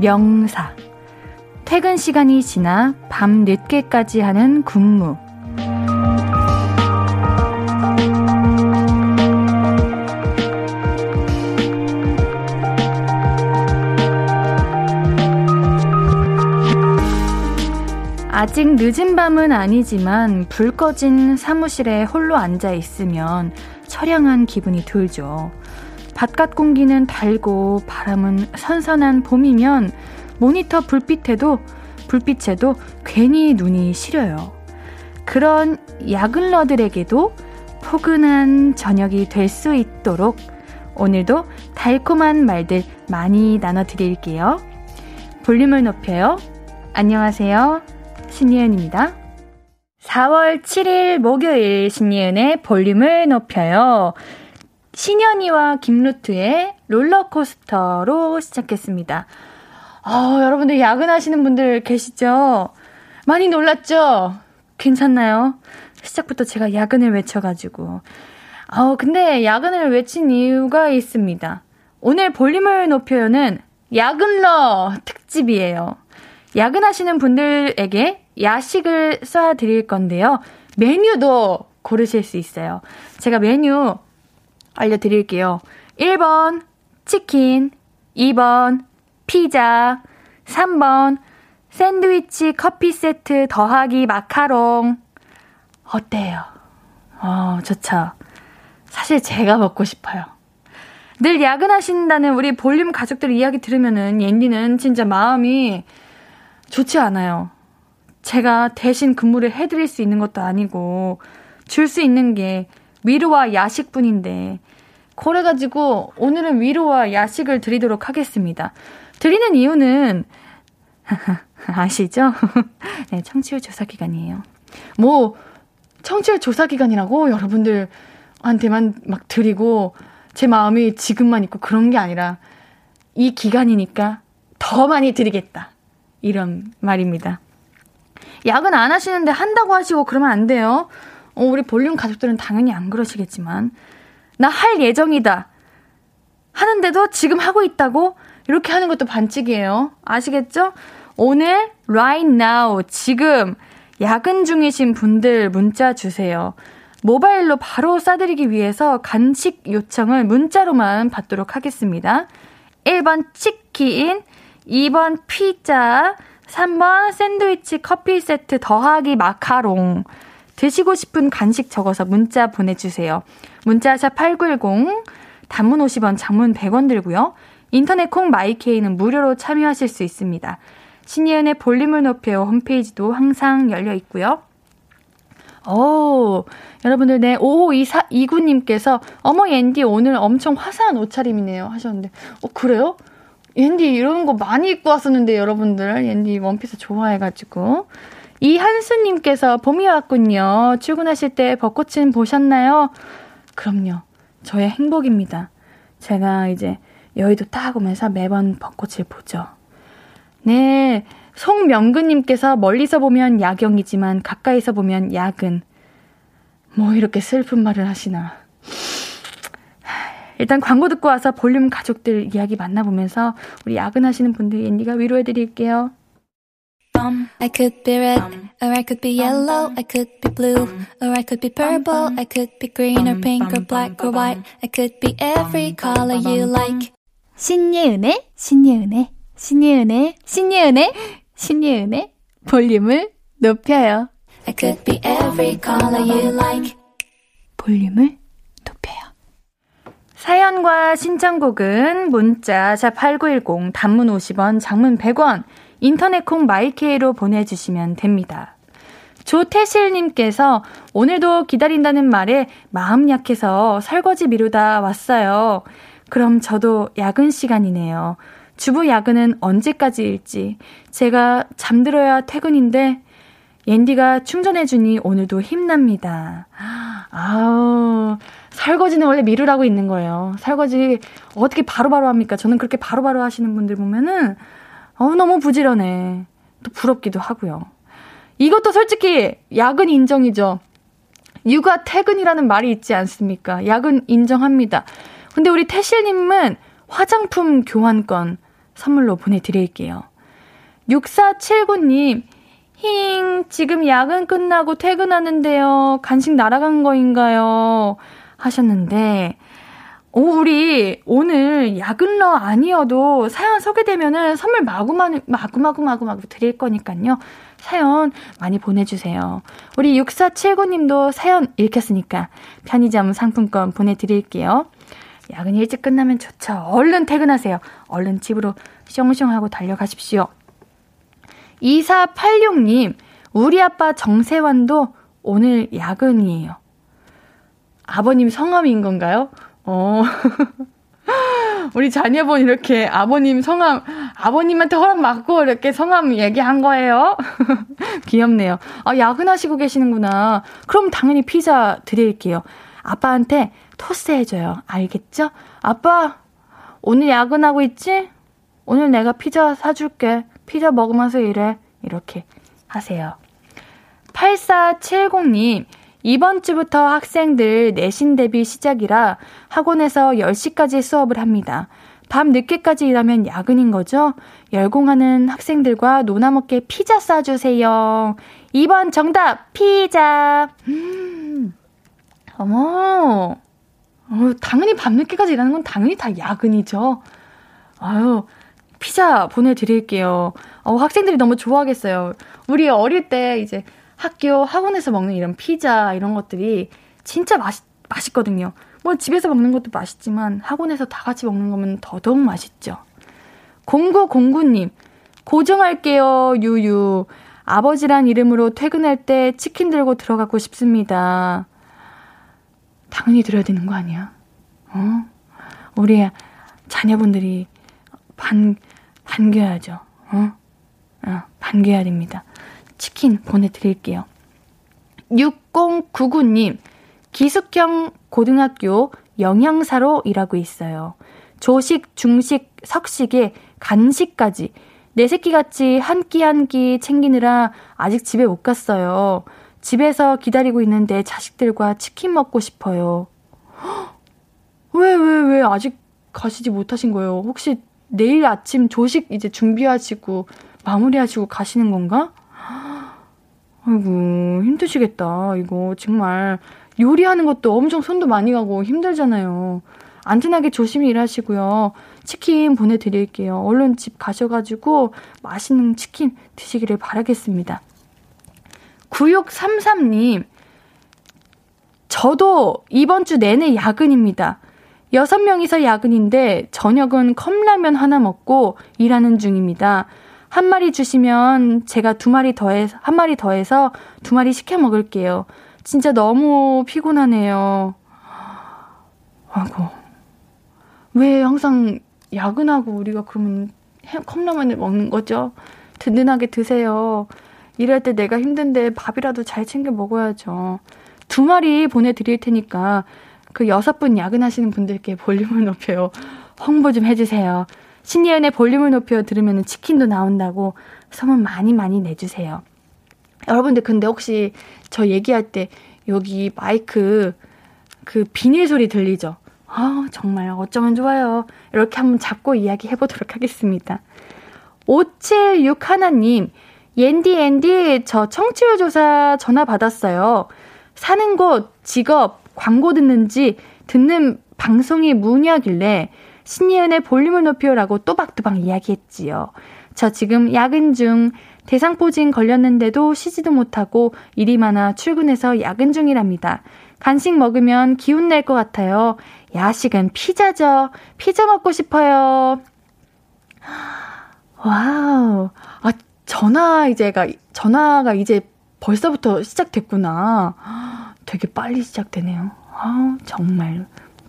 명사. 퇴근 시간이 지나 밤 늦게까지 하는 근무. 아직 늦은 밤은 아니지만 불 꺼진 사무실에 홀로 앉아 있으면 처량한 기분이 들죠. 바깥 공기는 달고 바람은 선선한 봄이면 모니터 불빛에도 불빛에도 괜히 눈이 시려요. 그런 야근러들에게도 포근한 저녁이 될 수 있도록 오늘도 달콤한 말들 많이 나눠드릴게요. 볼륨을 높여요. 안녕하세요. 신예은입니다. 4월 7일 목요일 신예은의 볼륨을 높여요. 신현이와 김루트의 롤러코스터로 시작했습니다. 어, 여러분들 야근하시는 분들 계시죠? 많이 놀랐죠? 괜찮나요? 시작부터 제가 야근을 외쳐가지고. 어, 근데 야근을 외친 이유가 있습니다. 오늘 볼륨을 높여요는 야근러 특집이에요. 야근하시는 분들에게 야식을 쏴드릴 건데요. 메뉴도 고르실 수 있어요. 제가 메뉴 알려드릴게요. 1번, 치킨. 2번, 피자. 3번, 샌드위치 커피 세트 더하기 마카롱. 어때요? 어, 좋죠. 사실 제가 먹고 싶어요. 늘 야근하신다는 우리 볼륨 가족들 이야기 들으면은 옌디는 진짜 마음이 좋지 않아요. 제가 대신 근무를 해드릴 수 있는 것도 아니고 줄 수 있는 게 위로와 야식뿐인데 그래가지고 오늘은 위로와 야식을 드리도록 하겠습니다. 드리는 이유는 아시죠? 네, 청취율 조사 기간이에요. 뭐 청취율 조사 기간이라고 여러분들한테만 막 드리고 제 마음이 지금만 있고 그런 게 아니라 이 기간이니까 더 많이 드리겠다. 이런 말입니다. 야근 안 하시는데 한다고 하시고 그러면 안 돼요. 어, 우리 볼륨 가족들은 당연히 안 그러시겠지만 나 할 예정이다. 하는데도 지금 하고 있다고 이렇게 하는 것도 반칙이에요. 아시겠죠? 오늘 right now 지금 야근 중이신 분들 문자 주세요. 모바일로 바로 싸드리기 위해서 간식 요청을 문자로만 받도록 하겠습니다. 1번 치킨, 2번 피자, 3번 샌드위치 커피 세트 더하기 마카롱. 드시고 싶은 간식 적어서 문자 보내주세요. 문자샵 8910, 단문 50원, 장문 100원 들고요. 인터넷 콩 마이케이는 무료로 참여하실 수 있습니다. 신예은의 볼륨을 높여 홈페이지도 항상 열려 있고요. 오, 여러분들, 네, 552429님께서, 어머, 앤디, 오늘 엄청 화사한 옷차림이네요. 하셨는데, 어, 그래요? 옌디 이런 거 많이 입고 왔었는데 여러분들 옌디 원피스 좋아해가지고 이한수님께서 봄이 왔군요. 출근하실 때 벚꽃은 보셨나요? 그럼요. 저의 행복입니다. 제가 이제 여의도 딱 오면서 매번 벚꽃을 보죠. 네. 송명근님께서 멀리서 보면 야경이지만 가까이서 보면 야근. 뭐 이렇게 슬픈 말을 하시나. 일단 광고 듣고 와서 볼륨 가족들 이야기 만나보면서 우리 야근하시는 분들 앤디가 위로해드릴게요. I could be red, or I could be yellow, I could be blue, or I could be purple, I could be green or pink or black or white, I could be every color you like. 신예은의, 신예은의, 신예은의, 신예은의, 신예은의 볼륨을 높여요. I could be every color you like. 볼륨을 사연과 신청곡은 문자 샵8910 단문 50원, 장문 100원, 인터넷 콩 마이케이로 보내주시면 됩니다. 조태실님께서 오늘도 기다린다는 말에 마음 약해서 설거지 미루다 왔어요. 그럼 저도 야근 시간이네요. 주부 야근은 언제까지일지. 제가 잠들어야 퇴근인데, 옌디가 충전해주니 오늘도 힘납니다. 아우, 설거지는 원래 미루라고 있는 거예요. 설거지 어떻게 바로바로 바로 합니까? 저는 그렇게 바로바로 바로 하시는 분들 보면은 어 너무 부지런해. 또 부럽기도 하고요. 이것도 솔직히 야근 인정이죠. 육아 퇴근이라는 말이 있지 않습니까? 야근 인정합니다. 근데 우리 태실님은 화장품 교환권 선물로 보내드릴게요. 6479님, 힝, 지금 야근 끝나고 퇴근하는데요. 간식 날아간 거인가요? 하셨는데, 오, 우리 오늘 야근러 아니어도 사연 소개되면은 선물 마구마구, 마구마구, 마구마구 드릴 거니까요. 사연 많이 보내주세요. 우리 6479님도 사연 읽혔으니까 편의점 상품권 보내드릴게요. 야근 일찍 끝나면 좋죠. 얼른 퇴근하세요. 얼른 집으로 숑숑하고 달려가십시오. 2486님, 우리 아빠 정세환도 오늘 야근이에요. 아버님 성함인 건가요? 어. 우리 자녀분 이렇게 아버님 성함, 아버님한테 허락 받고 이렇게 성함 얘기한 거예요. 귀엽네요. 아, 야근하시고 계시는구나. 그럼 당연히 피자 드릴게요. 아빠한테 토스 해줘요. 알겠죠? 아빠, 오늘 야근하고 있지? 오늘 내가 피자 사줄게. 피자 먹으면서 일해. 이렇게 하세요. 8470님, 이번 주부터 학생들 내신 대비 시작이라 학원에서 10시까지 수업을 합니다. 밤 늦게까지 일하면 야근인 거죠? 열공하는 학생들과 노나먹게 피자 싸주세요. 2번 정답, 피자. 음, 어머. 어, 당연히 밤늦게까지 일하는 건 당연히 다 야근이죠. 아유, 피자 보내드릴게요. 어, 학생들이 너무 좋아하겠어요. 우리 어릴 때 이제 학교, 학원에서 먹는 이런 피자, 이런 것들이 진짜 맛있, 맛있거든요. 뭐 집에서 먹는 것도 맛있지만 학원에서 다 같이 먹는 거면 더더욱 맛있죠. 0909님, 고정할게요, 유유. 아버지란 이름으로 퇴근할 때 치킨 들고 들어가고 싶습니다. 당연히 들어야 되는 거 아니야? 어? 우리 자녀분들이 반, 반겨야죠. 어? 어, 반겨야 됩니다. 치킨 보내드릴게요. 6099님, 기숙형 고등학교 영양사로 일하고 있어요. 조식, 중식, 석식에 간식까지 내 새끼같이 한 끼 한 끼 챙기느라 아직 집에 못 갔어요. 집에서 기다리고 있는데 자식들과 치킨 먹고 싶어요. 왜, 왜, 왜 아직 가시지 못하신 거예요? 혹시 내일 아침 조식 이제 준비하시고 마무리하시고 가시는 건가? 아이고, 힘드시겠다. 이거 정말 요리하는 것도 엄청 손도 많이 가고 힘들잖아요. 안전하게 조심히 일하시고요. 치킨 보내드릴게요. 얼른 집 가셔가지고 맛있는 치킨 드시기를 바라겠습니다. 9633님, 저도 이번 주 내내 야근입니다. 여섯 명이서 야근인데 저녁은 컵라면 하나 먹고 일하는 중입니다. 한 마리 주시면 제가 두 마리 더해서, 한 마리 더해서 두 마리 시켜 먹을게요. 진짜 너무 피곤하네요. 아이고. 왜 항상 야근하고 우리가 그러면 컵라면을 먹는 거죠? 든든하게 드세요. 이럴 때 내가 힘든데 밥이라도 잘 챙겨 먹어야죠. 두 마리 보내드릴 테니까 그 여섯 분 야근하시는 분들께 볼륨을 높여요. 홍보 좀 해주세요. 신예은의 볼륨을 높여 들으면 치킨도 나온다고 소문 많이 많이 내주세요. 여러분들 근데 혹시 저 얘기할 때 여기 마이크 그 비닐 소리 들리죠? 아 정말 어쩌면 좋아요. 이렇게 한번 잡고 이야기 해보도록 하겠습니다. 576 하나님 옌디 앤디 저 청취율 조사 전화 받았어요. 사는 곳, 직업, 광고 듣는지 듣는 방송이 무냐길래 신예은의 볼륨을 높여라고 또박또박 이야기했지요. 저 지금 야근 중 대상포진 걸렸는데도 쉬지도 못하고 일이 많아 출근해서 야근 중이랍니다. 간식 먹으면 기운 낼 것 같아요. 야식은 피자죠. 피자 먹고 싶어요. wow. 아, 전화 이제가, 전화가 이제 벌써부터 시작됐구나. 되게 빨리 시작되네요. 아, 정말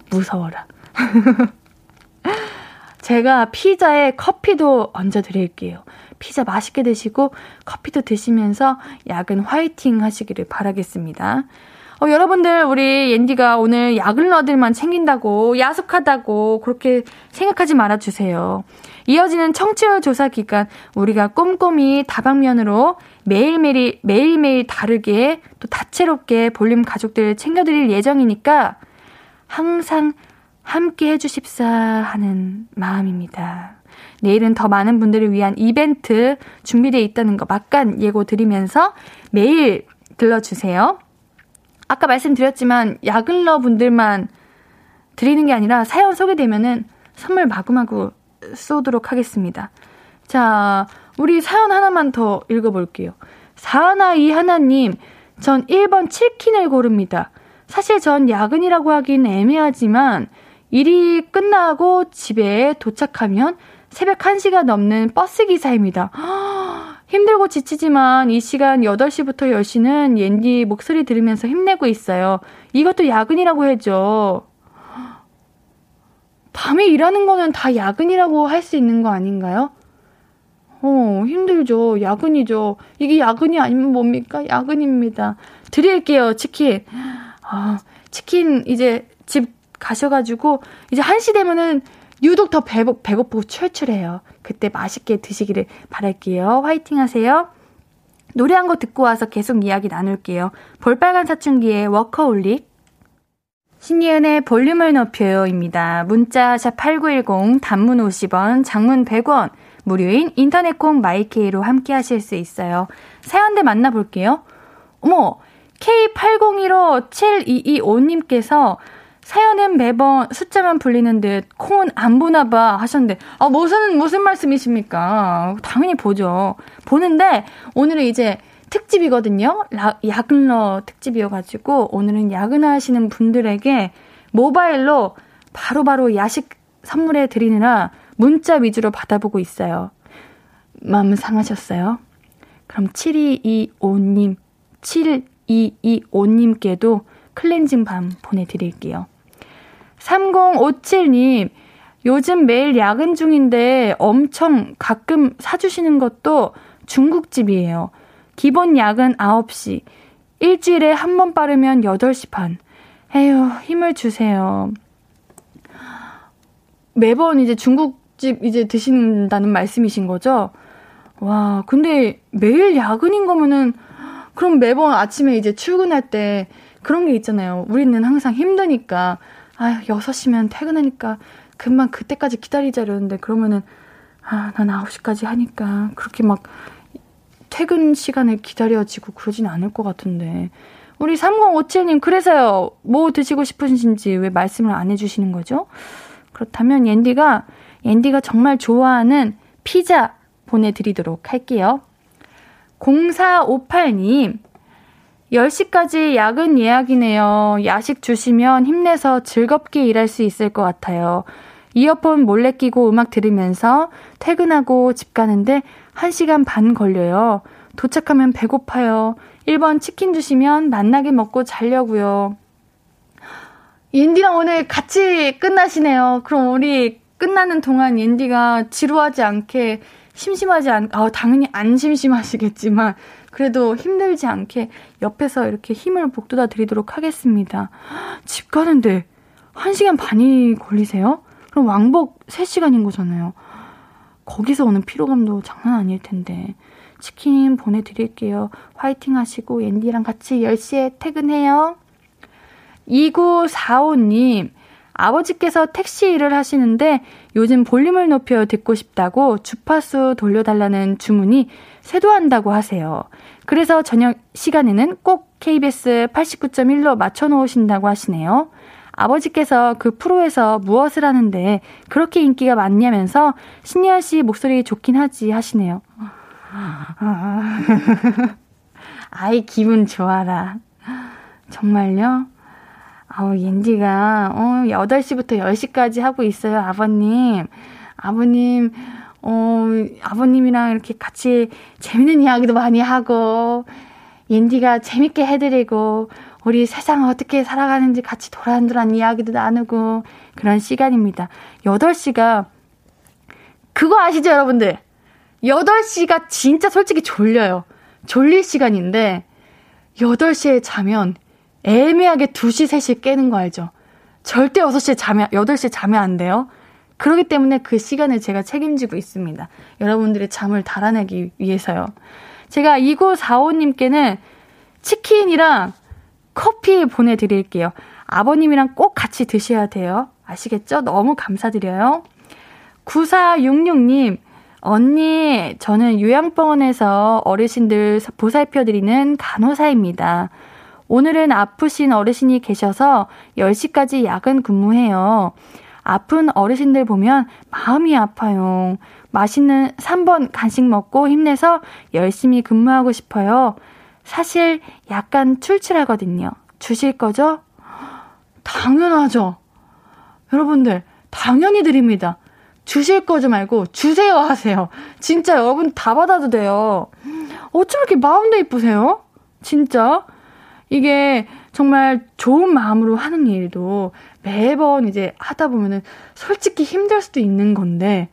무서워라. 제가 피자에 커피도 얹어 드릴게요. 피자 맛있게 드시고 커피도 드시면서 야근 화이팅 하시기를 바라겠습니다. 어, 여러분들, 우리 옌디가 오늘 야근러들만 챙긴다고, 야속하다고, 그렇게 생각하지 말아주세요. 이어지는 청취율 조사 기간, 우리가 꼼꼼히 다방면으로 매일매일, 매일매일 다르게, 또 다채롭게 볼륨 가족들 챙겨드릴 예정이니까, 항상 함께 해주십사 하는 마음입니다. 내일은 더 많은 분들을 위한 이벤트 준비되어 있다는 거 막간 예고 드리면서 매일 들러주세요. 아까 말씀드렸지만 야근러 분들만 드리는 게 아니라 사연 소개되면은 선물 마구마구 쏘도록 하겠습니다. 자, 우리 사연 하나만 더 읽어볼게요. 사하나이 하나님, 전 1번 치킨을 고릅니다. 사실 전 야근이라고 하긴 애매하지만 일이 끝나고 집에 도착하면 새벽 1시가 넘는 버스 기사입니다. 힘들고 지치지만 이 시간 8시부터 10시는 옌디 목소리 들으면서 힘내고 있어요. 이것도 야근이라고 해죠. 밤에 일하는 거는 다 야근이라고 할 수 있는 거 아닌가요? 어, 힘들죠. 야근이죠. 이게 야근이 아니면 뭡니까? 야근입니다. 드릴게요, 치킨. 아, 치킨 이제 집 가셔가지고 이제 1시 되면은 유독 더 배고, 배고프고 출출해요. 그때 맛있게 드시기를 바랄게요. 화이팅 하세요. 노래 한 곡 듣고 와서 계속 이야기 나눌게요. 볼빨간 사춘기의 워커홀릭. 신예은의 볼륨을 높여요입니다. 문자 샵8910 단문 50원, 장문 100원, 무료인 인터넷 콩 마이케이로 함께 하실 수 있어요. 사연대 만나볼게요. 어머, K80157225님께서 사연은 매번 숫자만 불리는 듯 콩은 안 보나 봐 하셨는데 아 무슨 무슨 말씀이십니까? 당연히 보죠. 보는데 오늘은 이제 특집이거든요. 라, 야근러 특집이어가지고 오늘은 야근하시는 분들에게 모바일로 바로바로 바로 야식 선물해 드리느라 문자 위주로 받아보고 있어요. 마음 상하셨어요? 그럼 7225님, 7225님께도 클렌징 밤 보내드릴게요. 3057님, 요즘 매일 야근 중인데 엄청 가끔 사주시는 것도 중국집이에요. 기본 야근 9시. 일주일에 한 번 빠르면 8시 반. 에휴, 힘을 주세요. 매번 이제 중국집 이제 드신다는 말씀이신 거죠? 와, 근데 매일 야근인 거면은, 그럼 매번 아침에 이제 출근할 때 그런 게 있잖아요. 우리는 항상 힘드니까. 아휴, 6시면 퇴근하니까 금방 그때까지 기다리자 이러는데 그러면은 아, 난 9시까지 하니까 그렇게 막 퇴근 시간을 기다려지고 그러진 않을 것 같은데. 우리 3057님, 그래서요, 뭐 드시고 싶으신지 왜 말씀을 안 해주시는 거죠? 그렇다면 옌디가, 옌디가 정말 좋아하는 피자 보내드리도록 할게요. 0458님, 10시까지 야근 예약이네요. 야식 주시면 힘내서 즐겁게 일할 수 있을 것 같아요. 이어폰 몰래 끼고 음악 들으면서 퇴근하고 집 가는데 1시간 반 걸려요. 도착하면 배고파요. 1번 치킨 주시면 만나게 먹고 자려고요. 옌디랑 오늘 같이 끝나시네요. 그럼 우리 끝나는 동안 옌디가 지루하지 않게 심심하지 않, 아, 당연히 안 심심하시겠지만 그래도 힘들지 않게 옆에서 이렇게 힘을 복돋아 드리도록 하겠습니다. 집 가는데 1시간 반이 걸리세요? 그럼 왕복 3시간인 거잖아요. 거기서 오는 피로감도 장난 아닐 텐데. 치킨 보내드릴게요. 화이팅 하시고, 앤디랑 같이 10시에 퇴근해요. 2945님, 아버지께서 택시 일을 하시는데 요즘 볼륨을 높여 듣고 싶다고 주파수 돌려달라는 주문이 쇄도한다고 하세요. 그래서 저녁 시간에는 꼭 KBS 89.1로 맞춰놓으신다고 하시네요. 아버지께서 그 프로에서 무엇을 하는데 그렇게 인기가 많냐면서 신예아 씨 목소리 좋긴 하지 하시네요. 아이 기분 좋아라. 정말요? 아우 옌디가 어 8시부터 10시까지 하고 있어요, 아버님. 아버님 어 아버님이랑 이렇게 같이 재밌는 이야기도 많이 하고 옌디가 재밌게 해드리고 우리 세상 어떻게 살아가는지 같이 도란도란 이야기도 나누고 그런 시간입니다. 8시가 그거 아시죠, 여러분들? 8시가 진짜 솔직히 졸려요. 졸릴 시간인데 8시에 자면 애매하게 2시, 3시 깨는 거 알죠? 절대 6시에 자면, 8시에 자면 안 돼요. 그렇기 때문에 그 시간을 제가 책임지고 있습니다. 여러분들의 잠을 달아내기 위해서요. 제가 2945님께는 치킨이랑 커피 보내드릴게요. 아버님이랑 꼭 같이 드셔야 돼요. 아시겠죠? 너무 감사드려요. 9466님, 언니, 저는 요양병원에서 어르신들 보살펴드리는 간호사입니다. 오늘은 아프신 어르신이 계셔서 10시까지 야근 근무해요. 아픈 어르신들 보면 마음이 아파요. 맛있는 3번 간식 먹고 힘내서 열심히 근무하고 싶어요. 사실 약간 출출하거든요. 주실 거죠? 당연하죠. 여러분들, 당연히 드립니다. 주실 거죠 말고 주세요 하세요. 진짜 여러분 다 받아도 돼요. 어쩜 이렇게 마음도 이쁘세요? 진짜. 이게 정말 좋은 마음으로 하는 일도 매번 이제 하다 보면은 솔직히 힘들 수도 있는 건데,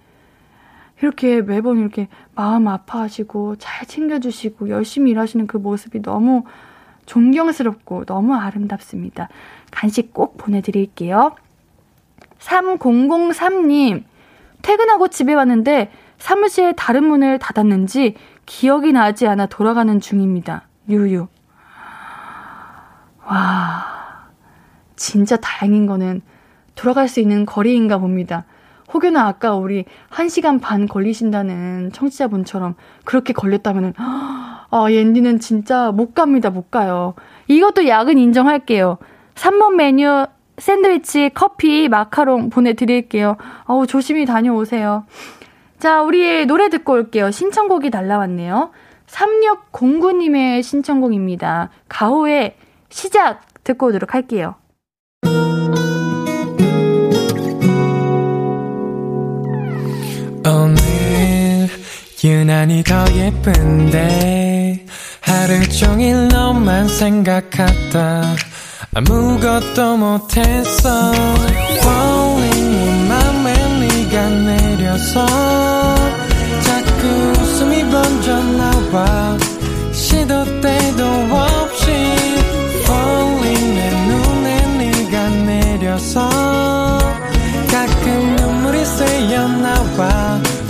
이렇게 매번 이렇게 마음 아파하시고 잘 챙겨주시고 열심히 일하시는 그 모습이 너무 존경스럽고 너무 아름답습니다. 간식 꼭 보내드릴게요. 3003님, 퇴근하고 집에 왔는데 사무실 다른 문을 닫았는지 기억이 나지 않아 돌아가는 중입니다. 유유. 와, 진짜 다행인 거는 돌아갈 수 있는 거리인가 봅니다. 혹여나 아까 우리 1시간 반 걸리신다는 청취자분처럼 그렇게 걸렸다면은, 아, 옌디는 진짜 못 갑니다, 못 가요. 이것도 야근 인정할게요. 3번 메뉴 샌드위치, 커피, 마카롱 보내드릴게요. 어우, 조심히 다녀오세요. 자, 우리 노래 듣고 올게요. 신청곡이 날라왔네요. 3609님의 신청곡입니다. 가호의 시작 듣고 오도록 할게요. 오늘 유난히 더 예쁜데 하루 종일 너만 생각하다 아무것도 못했어 Falling 내 맘에 네가 내려서 자꾸 웃음이 번져 나와 시도 때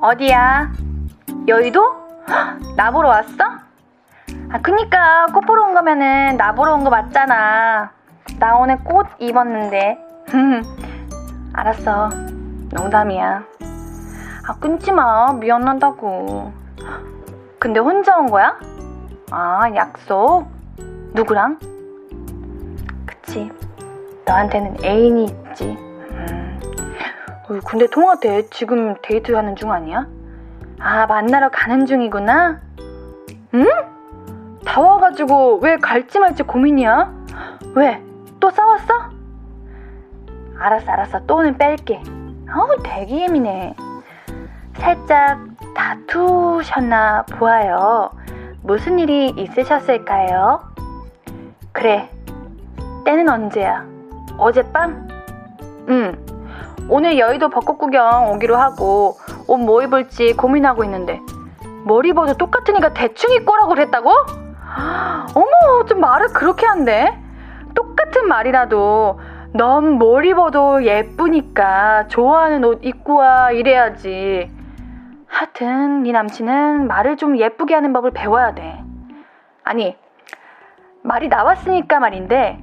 어디야? 여의도? 나 보러 왔어? 아, 그니까 꽃 보러 온 거면은 나 보러 온 거 맞잖아. 나 오늘 꽃 입었는데. 알았어. 농담이야. 아, 끊지 마. 미안한다고. 근데 혼자 온 거야? 아, 약속? 누구랑? 그치. 너한테는 애인이 있지. 근데 통화 돼. 지금 데이트하는 중 아니야? 아, 만나러 가는 중이구나? 응? 다 와가지고 왜 갈지 말지 고민이야? 왜? 또 싸웠어? 알았어, 알았어. 또는 뺄게. 어우, 되게 예민해. 살짝 다투셨나 보아요. 무슨 일이 있으셨을까요? 그래. 때는 언제야? 어젯밤? 응. 오늘 여의도 벚꽃 구경 오기로 하고 옷 뭐 입을지 고민하고 있는데 뭘 입어도 똑같으니까 대충 입고 라고 그랬다고? 어머 좀 말을 그렇게 한대? 똑같은 말이라도 넌 뭘 입어도 예쁘니까 좋아하는 옷 입고 와 이래야지. 하여튼 네 남친은 말을 좀 예쁘게 하는 법을 배워야 돼. 아니 말이 나왔으니까 말인데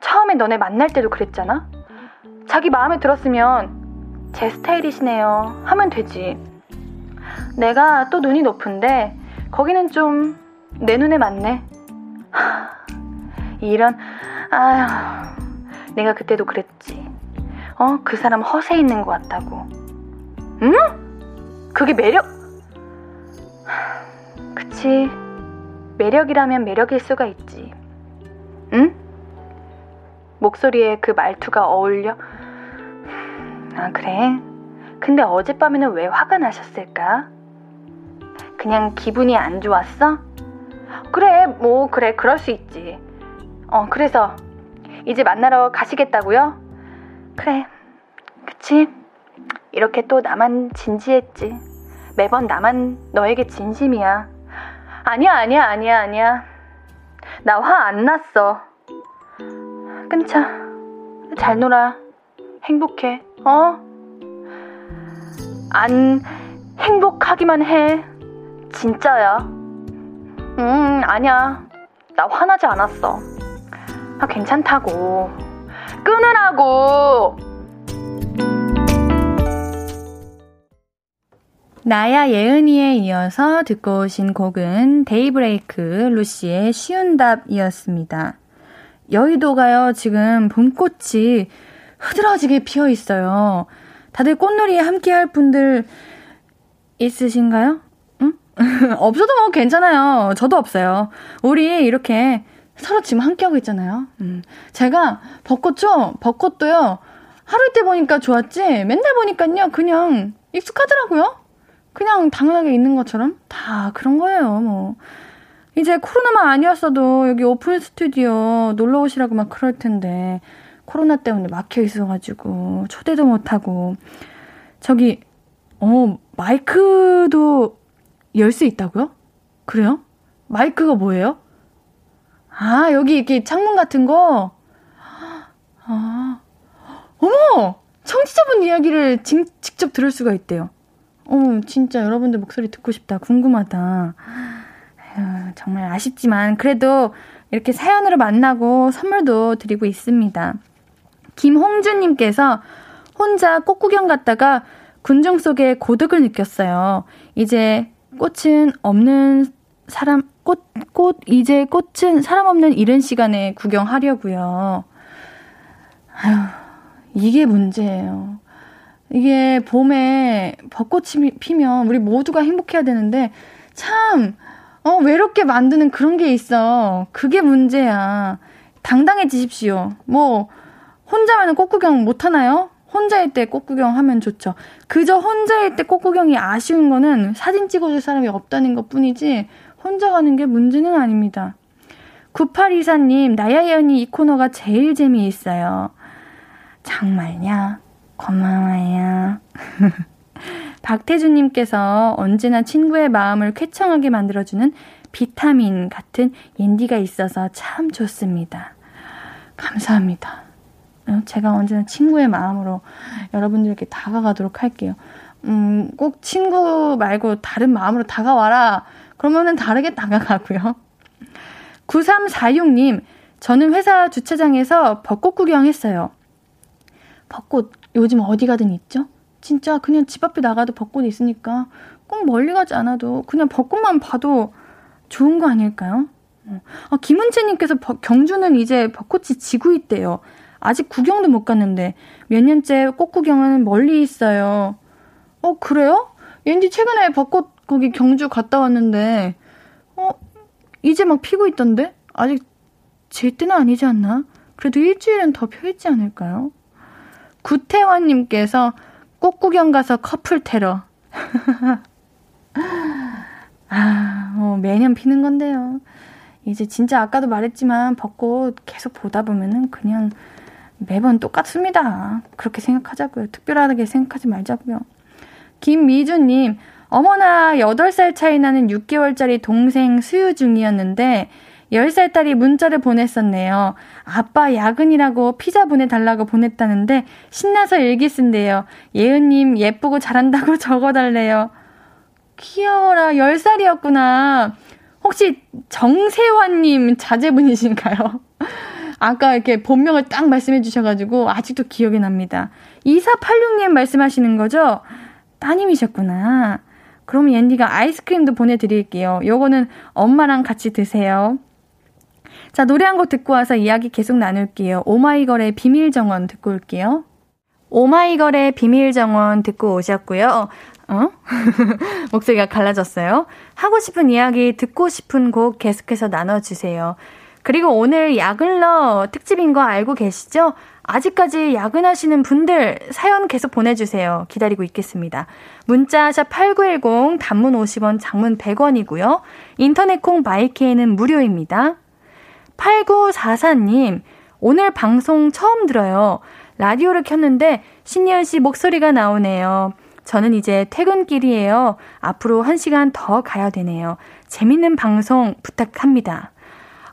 처음에 너네 만날 때도 그랬잖아 자기 마음에 들었으면 제 스타일이시네요 하면 되지. 내가 또 눈이 높은데 거기는 좀 내 눈에 맞네. 하, 이런 아휴 내가 그때도 그랬지. 어, 그 사람 허세 있는 것 같다고. 응? 그게 매력? 그치. 매력이라면 매력일 수가 있지. 응? 목소리에 그 말투가 어울려? 아, 그래? 근데 어젯밤에는 왜 화가 나셨을까? 그냥 기분이 안 좋았어? 그래, 뭐, 그래, 그럴 수 있지. 어, 그래서, 이제 만나러 가시겠다고요? 그래, 그치? 이렇게 또 나만 진지했지. 매번 나만 너에게 진심이야. 아니야, 아니야, 아니야, 아니야. 나 화 안 났어. 끊자. 잘 놀아. 행복해. 어? 안 행복하기만 해. 진짜야. 음, 아니야. 나 화나지 않았어. 아, 괜찮다고. 끊으라고! 나야 예은이에 이어서 듣고 오신 곡은 데이브레이크 루시의 쉬운 답이었습니다. 여의도가요, 지금 봄꽃이 흐드러지게 피어 있어요. 다들 꽃놀이에 함께 할 분들 있으신가요? 응? 없어도 뭐 괜찮아요. 저도 없어요. 우리 이렇게 서로 지금 함께 하고 있잖아요. 음. 제가 벚꽃죠? 벚꽃도요, 하루 때 보니까 좋았지, 맨날 보니까요, 그냥 익숙하더라고요. 그냥 당연하게 있는 것처럼 다 그런 거예요, 뭐. 이제 코로나만 아니었어도 여기 오픈 스튜디오 놀러 오시라고 막 그럴 텐데, 코로나 때문에 막혀 있어가지고, 초대도 못하고, 저기, 어, 마이크도 열 수 있다고요? 그래요? 마이크가 뭐예요? 아, 여기 이렇게 창문 같은 거? 아, 어머! 청취자분 이야기를 직, 직접 들을 수가 있대요. 어, 진짜 여러분들 목소리 듣고 싶다. 궁금하다. 아유, 정말 아쉽지만 그래도 이렇게 사연으로 만나고 선물도 드리고 있습니다. 김홍주님께서 혼자 꽃 구경 갔다가 군중 속에 고독을 느꼈어요. 이제 꽃은 없는 사람, 꽃, 꽃, 이제 꽃은 사람 없는 이른 시간에 구경하려고요. 아유, 이게 문제예요. 이게 봄에 벚꽃이 피면 우리 모두가 행복해야 되는데 참 어, 외롭게 만드는 그런 게 있어. 그게 문제야. 당당해지십시오. 뭐 혼자만은 꽃구경 못 하나요? 혼자일 때 꽃구경 하면 좋죠. 그저 혼자일 때 꽃구경이 아쉬운 거는 사진 찍어줄 사람이 없다는 것 뿐이지 혼자 가는 게 문제는 아닙니다. 9824님, 나야 예언이 이 코너가 제일 재미있어요. 정말냐? 고마워요. 박태주님께서 언제나 친구의 마음을 쾌청하게 만들어주는 비타민 같은 옌디가 있어서 참 좋습니다. 감사합니다. 어, 제가 언제나 친구의 마음으로 여러분들께 다가가도록 할게요. 음, 꼭 친구 말고 다른 마음으로 다가와라. 그러면은 다르게 다가가고요. 9346님, 저는 회사 주차장에서 벚꽃 구경했어요. 벚꽃 요즘 어디 가든 있죠? 진짜 그냥 집 앞에 나가도 벚꽃 있으니까 꼭 멀리 가지 않아도 그냥 벚꽃만 봐도 좋은 거 아닐까요? 어. 아, 김은채님께서 경주는 이제 벚꽃이 지고 있대요. 아직 구경도 못 갔는데 몇 년째 꽃 구경은 멀리 있어요. 어 그래요? 왠지 최근에 벚꽃 거기 경주 갔다 왔는데 어 이제 막 피고 있던데 아직 제 때는 아니지 않나? 그래도 일주일은 더 펴 있지 않을까요? 구태환님께서 꽃구경 가서 커플 테러. 아, 뭐 매년 피는 건데요. 이제 진짜 아까도 말했지만 벚꽃 계속 보다 보면은 그냥 매번 똑같습니다. 그렇게 생각하자고요. 특별하게 생각하지 말자고요. 김미주님, 어머나 8살 차이 나는 6개월짜리 동생 수유 중이었는데 10살 딸이 문자를 보냈었네요. 아빠 야근이라고 피자 보내달라고 보냈다는데 신나서 일기 쓴대요. 예은님 예쁘고 잘한다고 적어달래요. 귀여워라. 10살이었구나. 혹시 정세환님 자제분이신가요? 아까 이렇게 본명을 딱 말씀해 주셔가지고 아직도 기억이 납니다. 2486님 말씀하시는 거죠? 따님이셨구나. 그럼 옌디가 아이스크림도 보내드릴게요. 요거는 엄마랑 같이 드세요. 자, 노래 한 곡 듣고 와서 이야기 계속 나눌게요. 오마이걸의 비밀 정원 듣고 올게요. 오마이걸의 비밀 정원 듣고 오셨고요. 어? 목소리가 갈라졌어요. 하고 싶은 이야기, 듣고 싶은 곡 계속해서 나눠주세요. 그리고 오늘 야글러 특집인 거 알고 계시죠? 아직까지 야근하시는 분들 사연 계속 보내주세요. 기다리고 있겠습니다. 문자샵 8910 단문 50원 장문 100원이고요. 인터넷 콩 마이케이는 무료입니다. 8944님 오늘 방송 처음 들어요. 라디오를 켰는데 신예은 씨 목소리가 나오네요. 저는 이제 퇴근길이에요. 앞으로 한 시간 더 가야 되네요. 재밌는 방송 부탁합니다.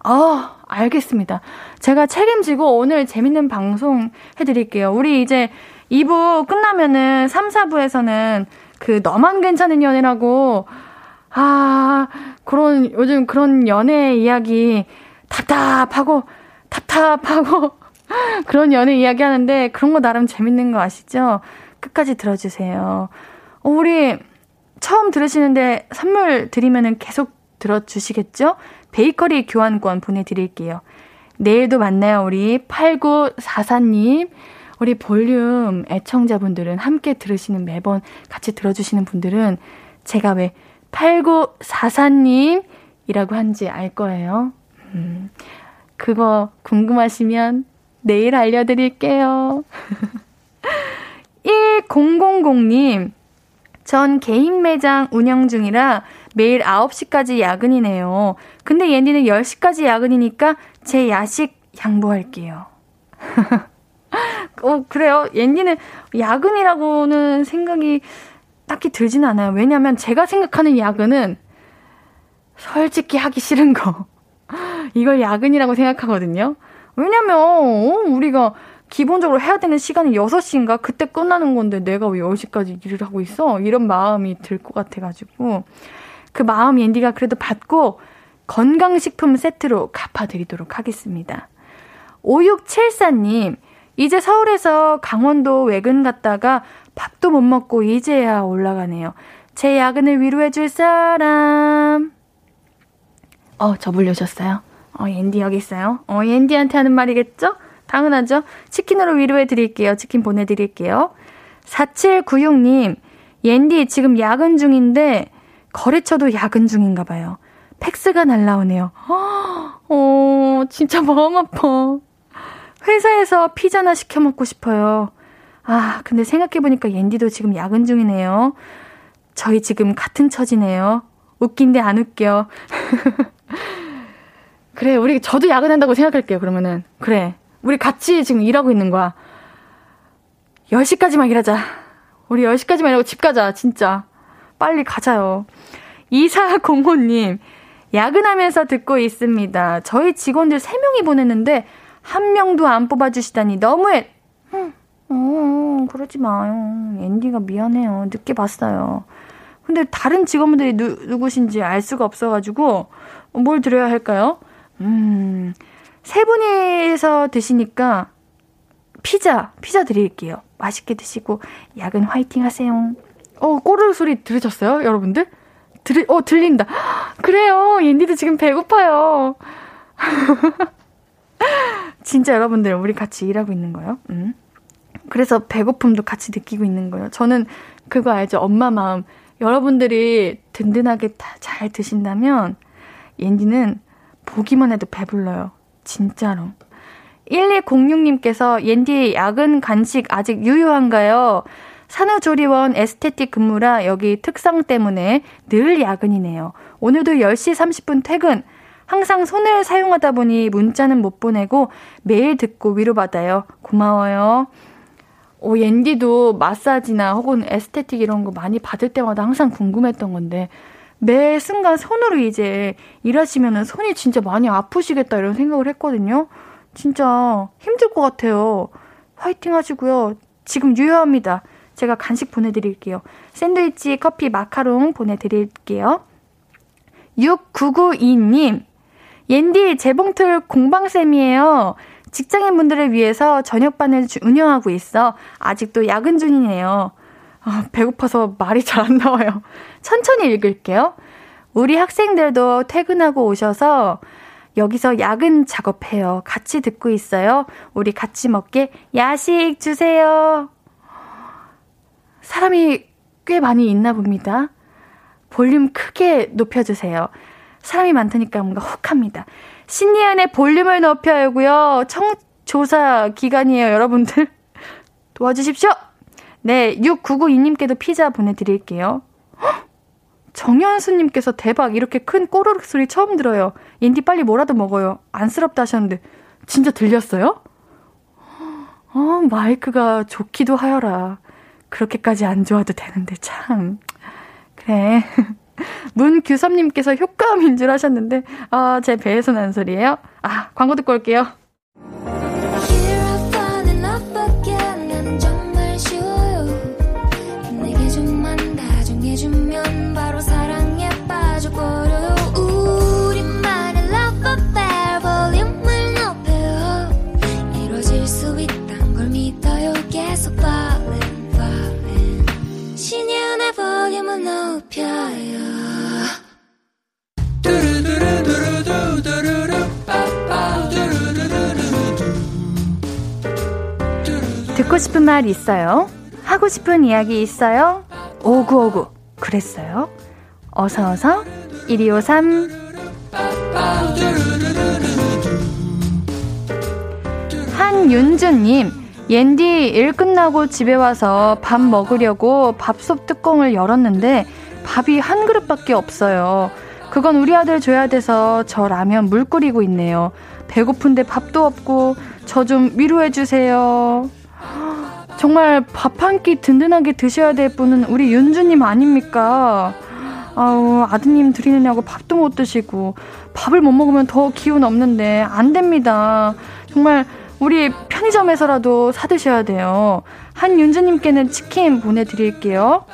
아, 알겠습니다. 제가 책임지고 오늘 재밌는 방송 해드릴게요. 우리 이제 2부 끝나면은 3, 4부에서는 그 너만 괜찮은 연애라고 아, 그런, 요즘 그런 연애 이야기 답답하고, 답답하고, 그런 연애 이야기 하는데 그런 거 나름 재밌는 거 아시죠? 끝까지 들어주세요. 어, 우리 처음 들으시는데 선물 드리면은 계속 들어주시겠죠? 베이커리 교환권 보내드릴게요. 내일도 만나요, 우리 8944님. 우리 볼륨 애청자분들은 함께 들으시는 매번 같이 들어주시는 분들은 제가 왜 8944님이라고 한지 알 거예요. 음, 그거 궁금하시면 내일 알려드릴게요. 1000님, 전 개인 매장 운영 중이라 매일 9시까지 야근이네요. 근데 옌디는 10시까지 야근이니까 제 야식 양보할게요. 어, 그래요. 옌디는 야근이라고는 생각이 딱히 들진 않아요. 왜냐면 제가 생각하는 야근은 솔직히 하기 싫은 거. 이걸 야근이라고 생각하거든요. 왜냐면, 어, 우리가 기본적으로 해야 되는 시간이 6시인가? 그때 끝나는 건데 내가 왜 10시까지 일을 하고 있어? 이런 마음이 들 것 같아가지고. 그 마음 앤디가 그래도 받고 건강식품 세트로 갚아드리도록 하겠습니다. 5674님, 이제 서울에서 강원도 외근 갔다가 밥도 못 먹고 이제야 올라가네요. 제 야근을 위로해줄 사람. 어, 저 불려셨어요? 어, 앤디 여기 있어요. 어, 앤디한테 하는 말이겠죠? 당연하죠. 치킨으로 위로해 드릴게요. 치킨 보내드릴게요. 4796님, 옌디 지금 야근 중인데 거래처도 야근 중인가 봐요. 팩스가 날라오네요. 어, 진짜 마음 아파. 회사에서 피자나 시켜 먹고 싶어요. 아, 근데 생각해보니까 옌디도 지금 야근 중이네요. 저희 지금 같은 처지네요. 웃긴데 안 웃겨. 그래, 우리, 저도 야근한다고 생각할게요, 그러면은. 그래. 우리 같이 지금 일하고 있는 거야. 10시까지만 일하자. 우리 10시까지만 일하고 집 가자, 진짜. 빨리 가자요. 2405님, 야근하면서 듣고 있습니다. 저희 직원들 3명이 보냈는데, 한 명도 안 뽑아주시다니 너무해. 음, 어, 그러지 마요. 앤디가 미안해요. 늦게 봤어요. 근데 다른 직원분들이 누, 누구신지 알 수가 없어가지고, 뭘 드려야 할까요? 음, 세 분이서 드시니까 피자, 피자 드릴게요. 맛있게 드시고 야근 화이팅 하세요. 어, 꼬르르 소리 들으셨어요? 여러분들? 들, 어, 들린다. 그래요. 옌디도 지금 배고파요. 진짜 여러분들, 우리 같이 일하고 있는 거예요. 음. 그래서 배고픔도 같이 느끼고 있는 거예요. 저는 그거 알죠? 엄마 마음. 여러분들이 든든하게 잘 드신다면, 옌디는 보기만 해도 배불러요. 진짜로. 1206님께서 옌디 야근 간식 아직 유효한가요? 산후조리원 에스테틱 근무라 여기 특성 때문에 늘 야근이네요. 오늘도 10시 30분 퇴근. 항상 손을 사용하다 보니 문자는 못 보내고 매일 듣고 위로받아요. 고마워요. 오, 옌디도 마사지나 혹은 에스테틱 이런 거 많이 받을 때마다 항상 궁금했던 건데 매 순간 손으로 이제 일하시면은 손이 진짜 많이 아프시겠다 이런 생각을 했거든요. 진짜 힘들 것 같아요. 화이팅 하시고요. 지금 유효합니다. 제가 간식 보내드릴게요. 샌드위치, 커피, 마카롱 보내드릴게요. 6992님, 옌디 재봉틀 공방쌤이에요. 직장인분들을 위해서 저녁반을 운영하고 있어. 아직도 야근 중이네요. 아, 배고파서 말이 잘 안 나와요. 천천히 읽을게요. 우리 학생들도 퇴근하고 오셔서 여기서 야근 작업해요. 같이 듣고 있어요. 우리 같이 먹게 야식 주세요. 사람이 꽤 많이 있나 봅니다. 볼륨 크게 높여주세요. 사람이 많다니까 뭔가 혹합니다. 신예은의 볼륨을 높여요고요. 청, 조사 기간이에요, 여러분들. 도와주십시오! 네, 6992님께도 피자 보내드릴게요. 정현수님께서 대박, 이렇게 큰 꼬르륵 소리 처음 들어요. 인디 빨리 뭐라도 먹어요. 안쓰럽다 하셨는데, 진짜 들렸어요? 어, 마이크가 좋기도 하여라. 그렇게까지 안 좋아도 되는데, 참. 그래. 문규섭님께서 효과음인 줄 하셨는데, 아, 제 배에서 난 소리예요? 아, 광고 듣고 올게요. 듣고 싶은 말 있어요? 하고 싶은 이야기 있어요? 오구오구 그랬어요? 어서어서 1253 한윤주님 옌디 일 끝나고 집에 와서 밥 먹으려고 밥솥 뚜껑을 열었는데 밥이 한 그릇밖에 없어요. 그건 우리 아들 줘야 돼서 저 라면 물 끓이고 있네요. 배고픈데 밥도 없고 저 좀 위로해 주세요. 정말 밥 한 끼 든든하게 드셔야 될 분은 우리 윤주님 아닙니까? 아우, 아드님 드리느냐고 밥도 못 드시고, 밥을 못 먹으면 더 기운 없는데, 안 됩니다. 정말, 우리 편의점에서라도 사드셔야 돼요. 한윤주님께는 치킨 보내드릴게요.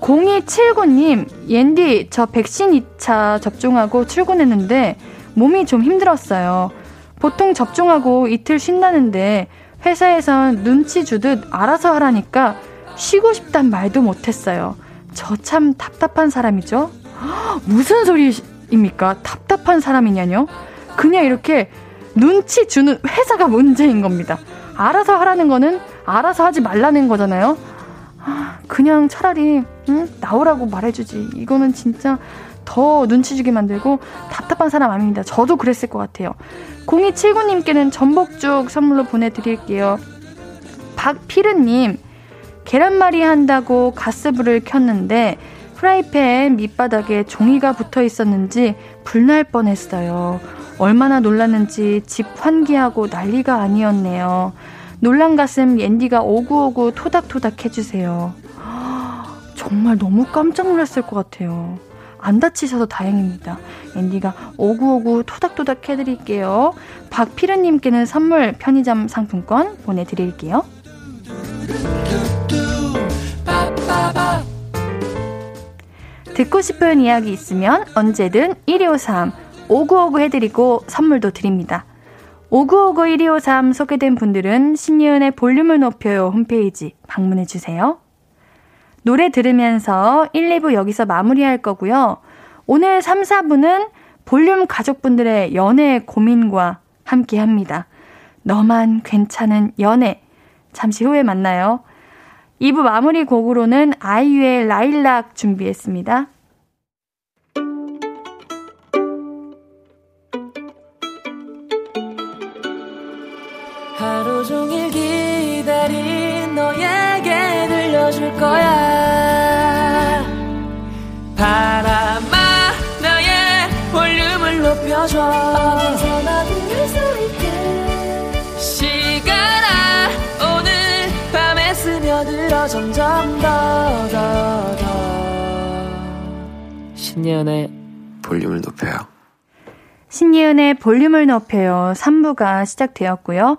0279님, 옌디, 저 백신 2차 접종하고 출근했는데, 몸이 좀 힘들었어요. 보통 접종하고 이틀 쉰다는데, 회사에선 눈치 주듯 알아서 하라니까 쉬고 싶단 말도 못했어요. 저 참 답답한 사람이죠? 무슨 소리입니까? 답답한 사람이냐뇨? 그냥 이렇게 눈치 주는 회사가 문제인 겁니다. 알아서 하라는 거는 알아서 하지 말라는 거잖아요. 그냥 차라리 응? 나오라고 말해주지. 이거는 진짜 더 눈치 주게 만들고 답답한 사람 아닙니다. 저도 그랬을 것 같아요. 0279님께는 전복죽 선물로 보내드릴게요. 박피르님, 계란말이 한다고 가스불을 켰는데 프라이팬 밑바닥에 종이가 붙어 있었는지 불날 뻔했어요. 얼마나 놀랐는지 집 환기하고 난리가 아니었네요. 놀란 가슴 옌디가 오구오구 토닥토닥 해주세요. 정말 너무 깜짝 놀랐을 것 같아요. 안 다치셔서 다행입니다. 앤디가 오구오구 토닥토닥 해드릴게요. 박피르님께는 선물 편의점 상품권 보내드릴게요. 듣고 싶은 이야기 있으면 언제든 1253 5959 해드리고 선물도 드립니다. 5959 1253 소개된 분들은 신예은의 볼륨을 높여요 홈페이지 방문해주세요. 노래 들으면서 1, 2부 여기서 마무리할 거고요. 오늘 3, 4부는 볼륨 가족분들의 연애 고민과 함께 합니다. 너만 괜찮은 연애. 잠시 후에 만나요. 2부 마무리 곡으로는 아이유의 라일락 준비했습니다. 하루 종일 기다린 너에게 들려줄 거야. 바람아, 나의 볼륨을 높여줘. 어디서나 들을 수 있게. 시간아, 오늘 밤에 스며들어 점점 더, 더, 더. 신예은의 볼륨을 높여요. 신예은의 볼륨을 높여요. 3부가 시작되었고요.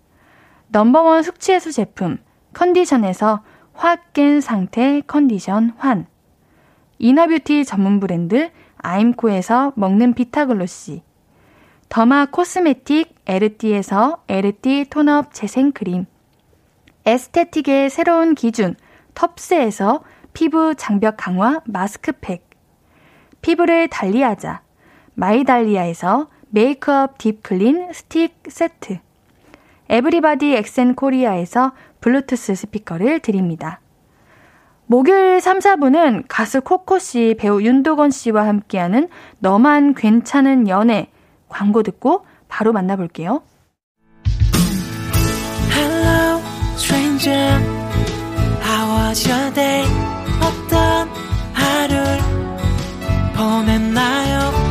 number one 숙취해소 제품 컨디션에서 확 깬 상태 컨디션 환 inner beauty 전문 브랜드 아임코에서 먹는 비타글로시 derma cosmetic 에르띠에서 에르띠 tone up 재생크림 aesthetic의 새로운 기준, 텁스에서 피부 장벽 강화 마스크팩. 피부를 달리하자. 마이달리아에서 메이크업 deep clean 스틱 세트. 에브리바디 엑센 코리아에서 블루투스 스피커를 드립니다. 목요일 3, 4부는 가수 코코 씨, 배우 윤도건 씨와 함께하는 너만 괜찮은 연애 광고 듣고 바로 만나볼게요. Hello, stranger. How was your day? 어떤 하루를 보냈나요?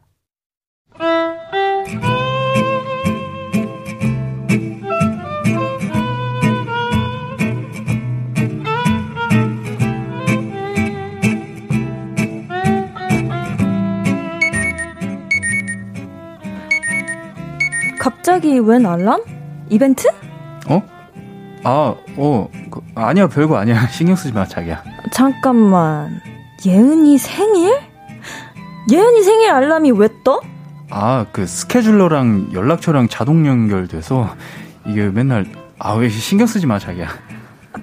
갑자기 웬 알람? 이벤트? 어? 아, 어, 그, 아니야, 별거 아니야. 신경 쓰지 마, 자기야. 잠깐만. 예은이 생일? 예은이 생일 알람이 왜 떠? 아, 그 스케줄러랑 연락처랑 자동 연결돼서 이게 맨날 아, 왜 신경 쓰지 마, 자기야.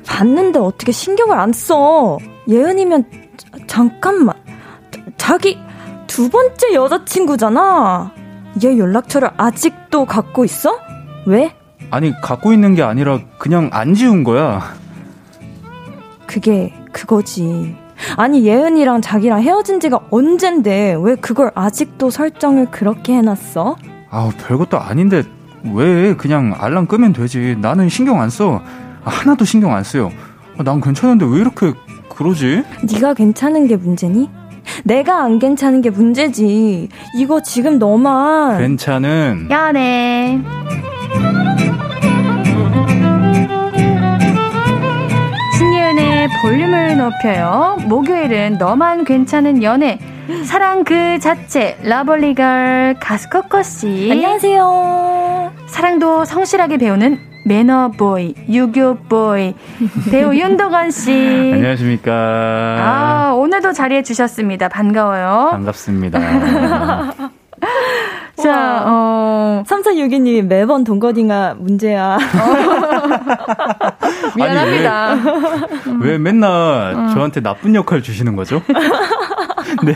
봤는데 어떻게 신경을 안 써? 예은이면 자, 잠깐만. 자기 두 번째 여자친구잖아. 얘 연락처를 아직도 갖고 있어? 왜? 아니, 갖고 있는 게 아니라 그냥 안 지운 거야. 그게 그거지. 아니, 예은이랑 자기랑 헤어진 지가 언젠데 왜 그걸 아직도 설정을 그렇게 해놨어? 아우, 별것도 아닌데 왜 그냥 알람 끄면 되지. 나는 신경 안 써. 아, 하나도 신경 안 써요. 아, 난 괜찮은데 왜 이렇게 그러지? 네가 괜찮은 게 문제니? 내가 안 괜찮은 게 문제지. 이거 지금 너만 괜찮은 연애. 신예은의 볼륨을 높여요. 목요일은 너만 괜찮은 연애. 사랑 그 자체 러블리걸 가수 코코 씨. 안녕하세요. 사랑도 성실하게 배우는 매너보이, 유교보이, 배우 윤도건 씨. 안녕하십니까. 아, 오늘도 자리해 주셨습니다. 반가워요. 반갑습니다. 자, 어. 3462님이 매번 동거딩아 문제야. 어. 미안합니다. 아니, 왜, 왜 맨날 어. 저한테 나쁜 역할 주시는 거죠? 네?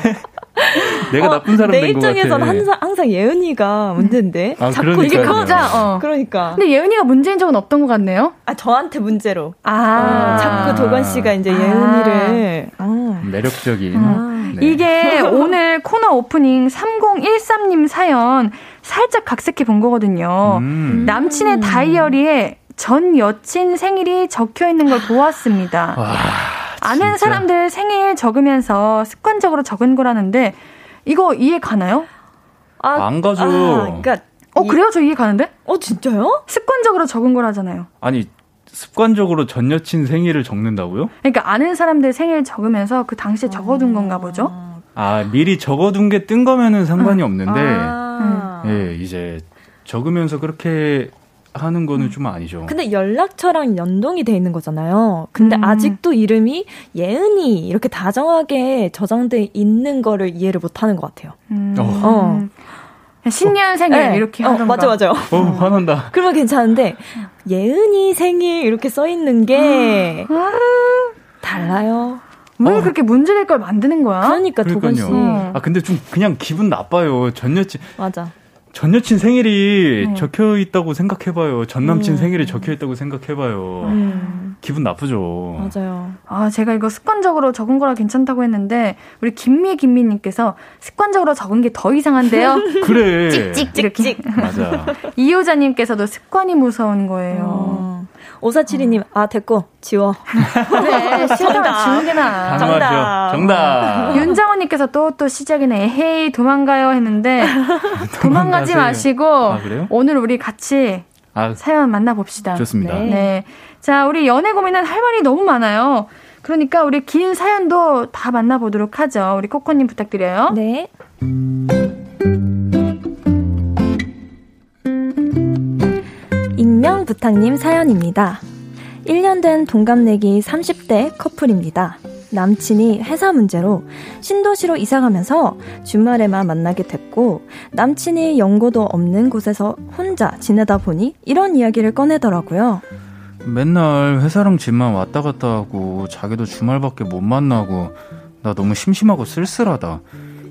내가 어, 나쁜 사람 된것 같아. 내 입장에서는 항상, 항상 예은이가 문제인데. 아, 자꾸 이게 커자. 어. 그러니까. 근데 예은이가 문제인 적은 없던 것 같네요. 아 저한테 문제로. 아. 어, 자꾸 도건 씨가 이제 아. 예은이를. 아. 매력적인. 아. 네. 이게 오늘 코너 오프닝 3013님 사연 살짝 각색해 본 거거든요. 음. 남친의 다이어리에 전 여친 생일이 적혀 있는 걸 보았습니다. 와. 아는 사람들 생일 적으면서 습관적으로 적은 거라는데 이거 이해 가나요? 아, 안 가죠. 아, 그러니까 어 그래요? 저 이해 가는데? 어 진짜요? 습관적으로 적은 거라잖아요. 아니 습관적으로 전 여친 생일을 적는다고요? 그러니까 아는 사람들 생일 적으면서 그 당시에 적어둔 건가 보죠. 아 미리 적어둔 게 뜬 거면은 상관이 없는데, 아. 예 이제 적으면서 그렇게 하는 거는 좀 아니죠. 근데 연락처랑 연동이 돼 있는 거잖아요. 근데 음. 아직도 이름이 예은이 이렇게 다정하게 저장돼 있는 거를 이해를 못 하는 것 같아요. 음. 어. 어. 신년 생일 네. 이렇게 하는 어, 맞아 맞아요. 어, 화난다. 그러면 괜찮은데 예은이 생일 이렇게 써 있는 게 아. 달라요. 왜 어. 그렇게 문제될 걸 만드는 거야? 그러니까 도건 씨. 아 근데 좀 그냥 기분 나빠요. 전 여친. 맞아. 전 여친 생일이 네. 적혀 있다고 생각해봐요. 전 남친 음. 생일이 적혀 있다고 생각해봐요. 음. 기분 나쁘죠. 맞아요. 아, 제가 이거 습관적으로 적은 거라 괜찮다고 했는데, 우리 김미 김미님께서 습관적으로 적은 게 더 이상한데요? 그래. 찍찍, 이렇게. 맞아. 이효자님께서도 습관이 무서운 거예요. 어. 오사칠이님, 아, 됐고, 지워. 그래, 싫다면 지우는 게 나아. 정답. 정답. 윤장원님께서 또, 또 시작이네. 헤이, 도망가요 했는데, 도망가지 마시고, 아, 오늘 우리 같이 아, 사연 만나봅시다. 좋습니다. 네. 네. 자, 우리 연애 고민은 할 말이 너무 많아요. 그러니까 우리 긴 사연도 다 만나보도록 하죠. 우리 코코님 부탁드려요. 네. 익명 부탁님 사연입니다. 1년 된 동갑내기 30대 커플입니다. 남친이 회사 문제로 신도시로 이사가면서 주말에만 만나게 됐고 남친이 연고도 없는 곳에서 혼자 지내다 보니 이런 이야기를 꺼내더라고요. 맨날 회사랑 집만 왔다 갔다 하고 자기도 주말밖에 못 만나고 나 너무 심심하고 쓸쓸하다.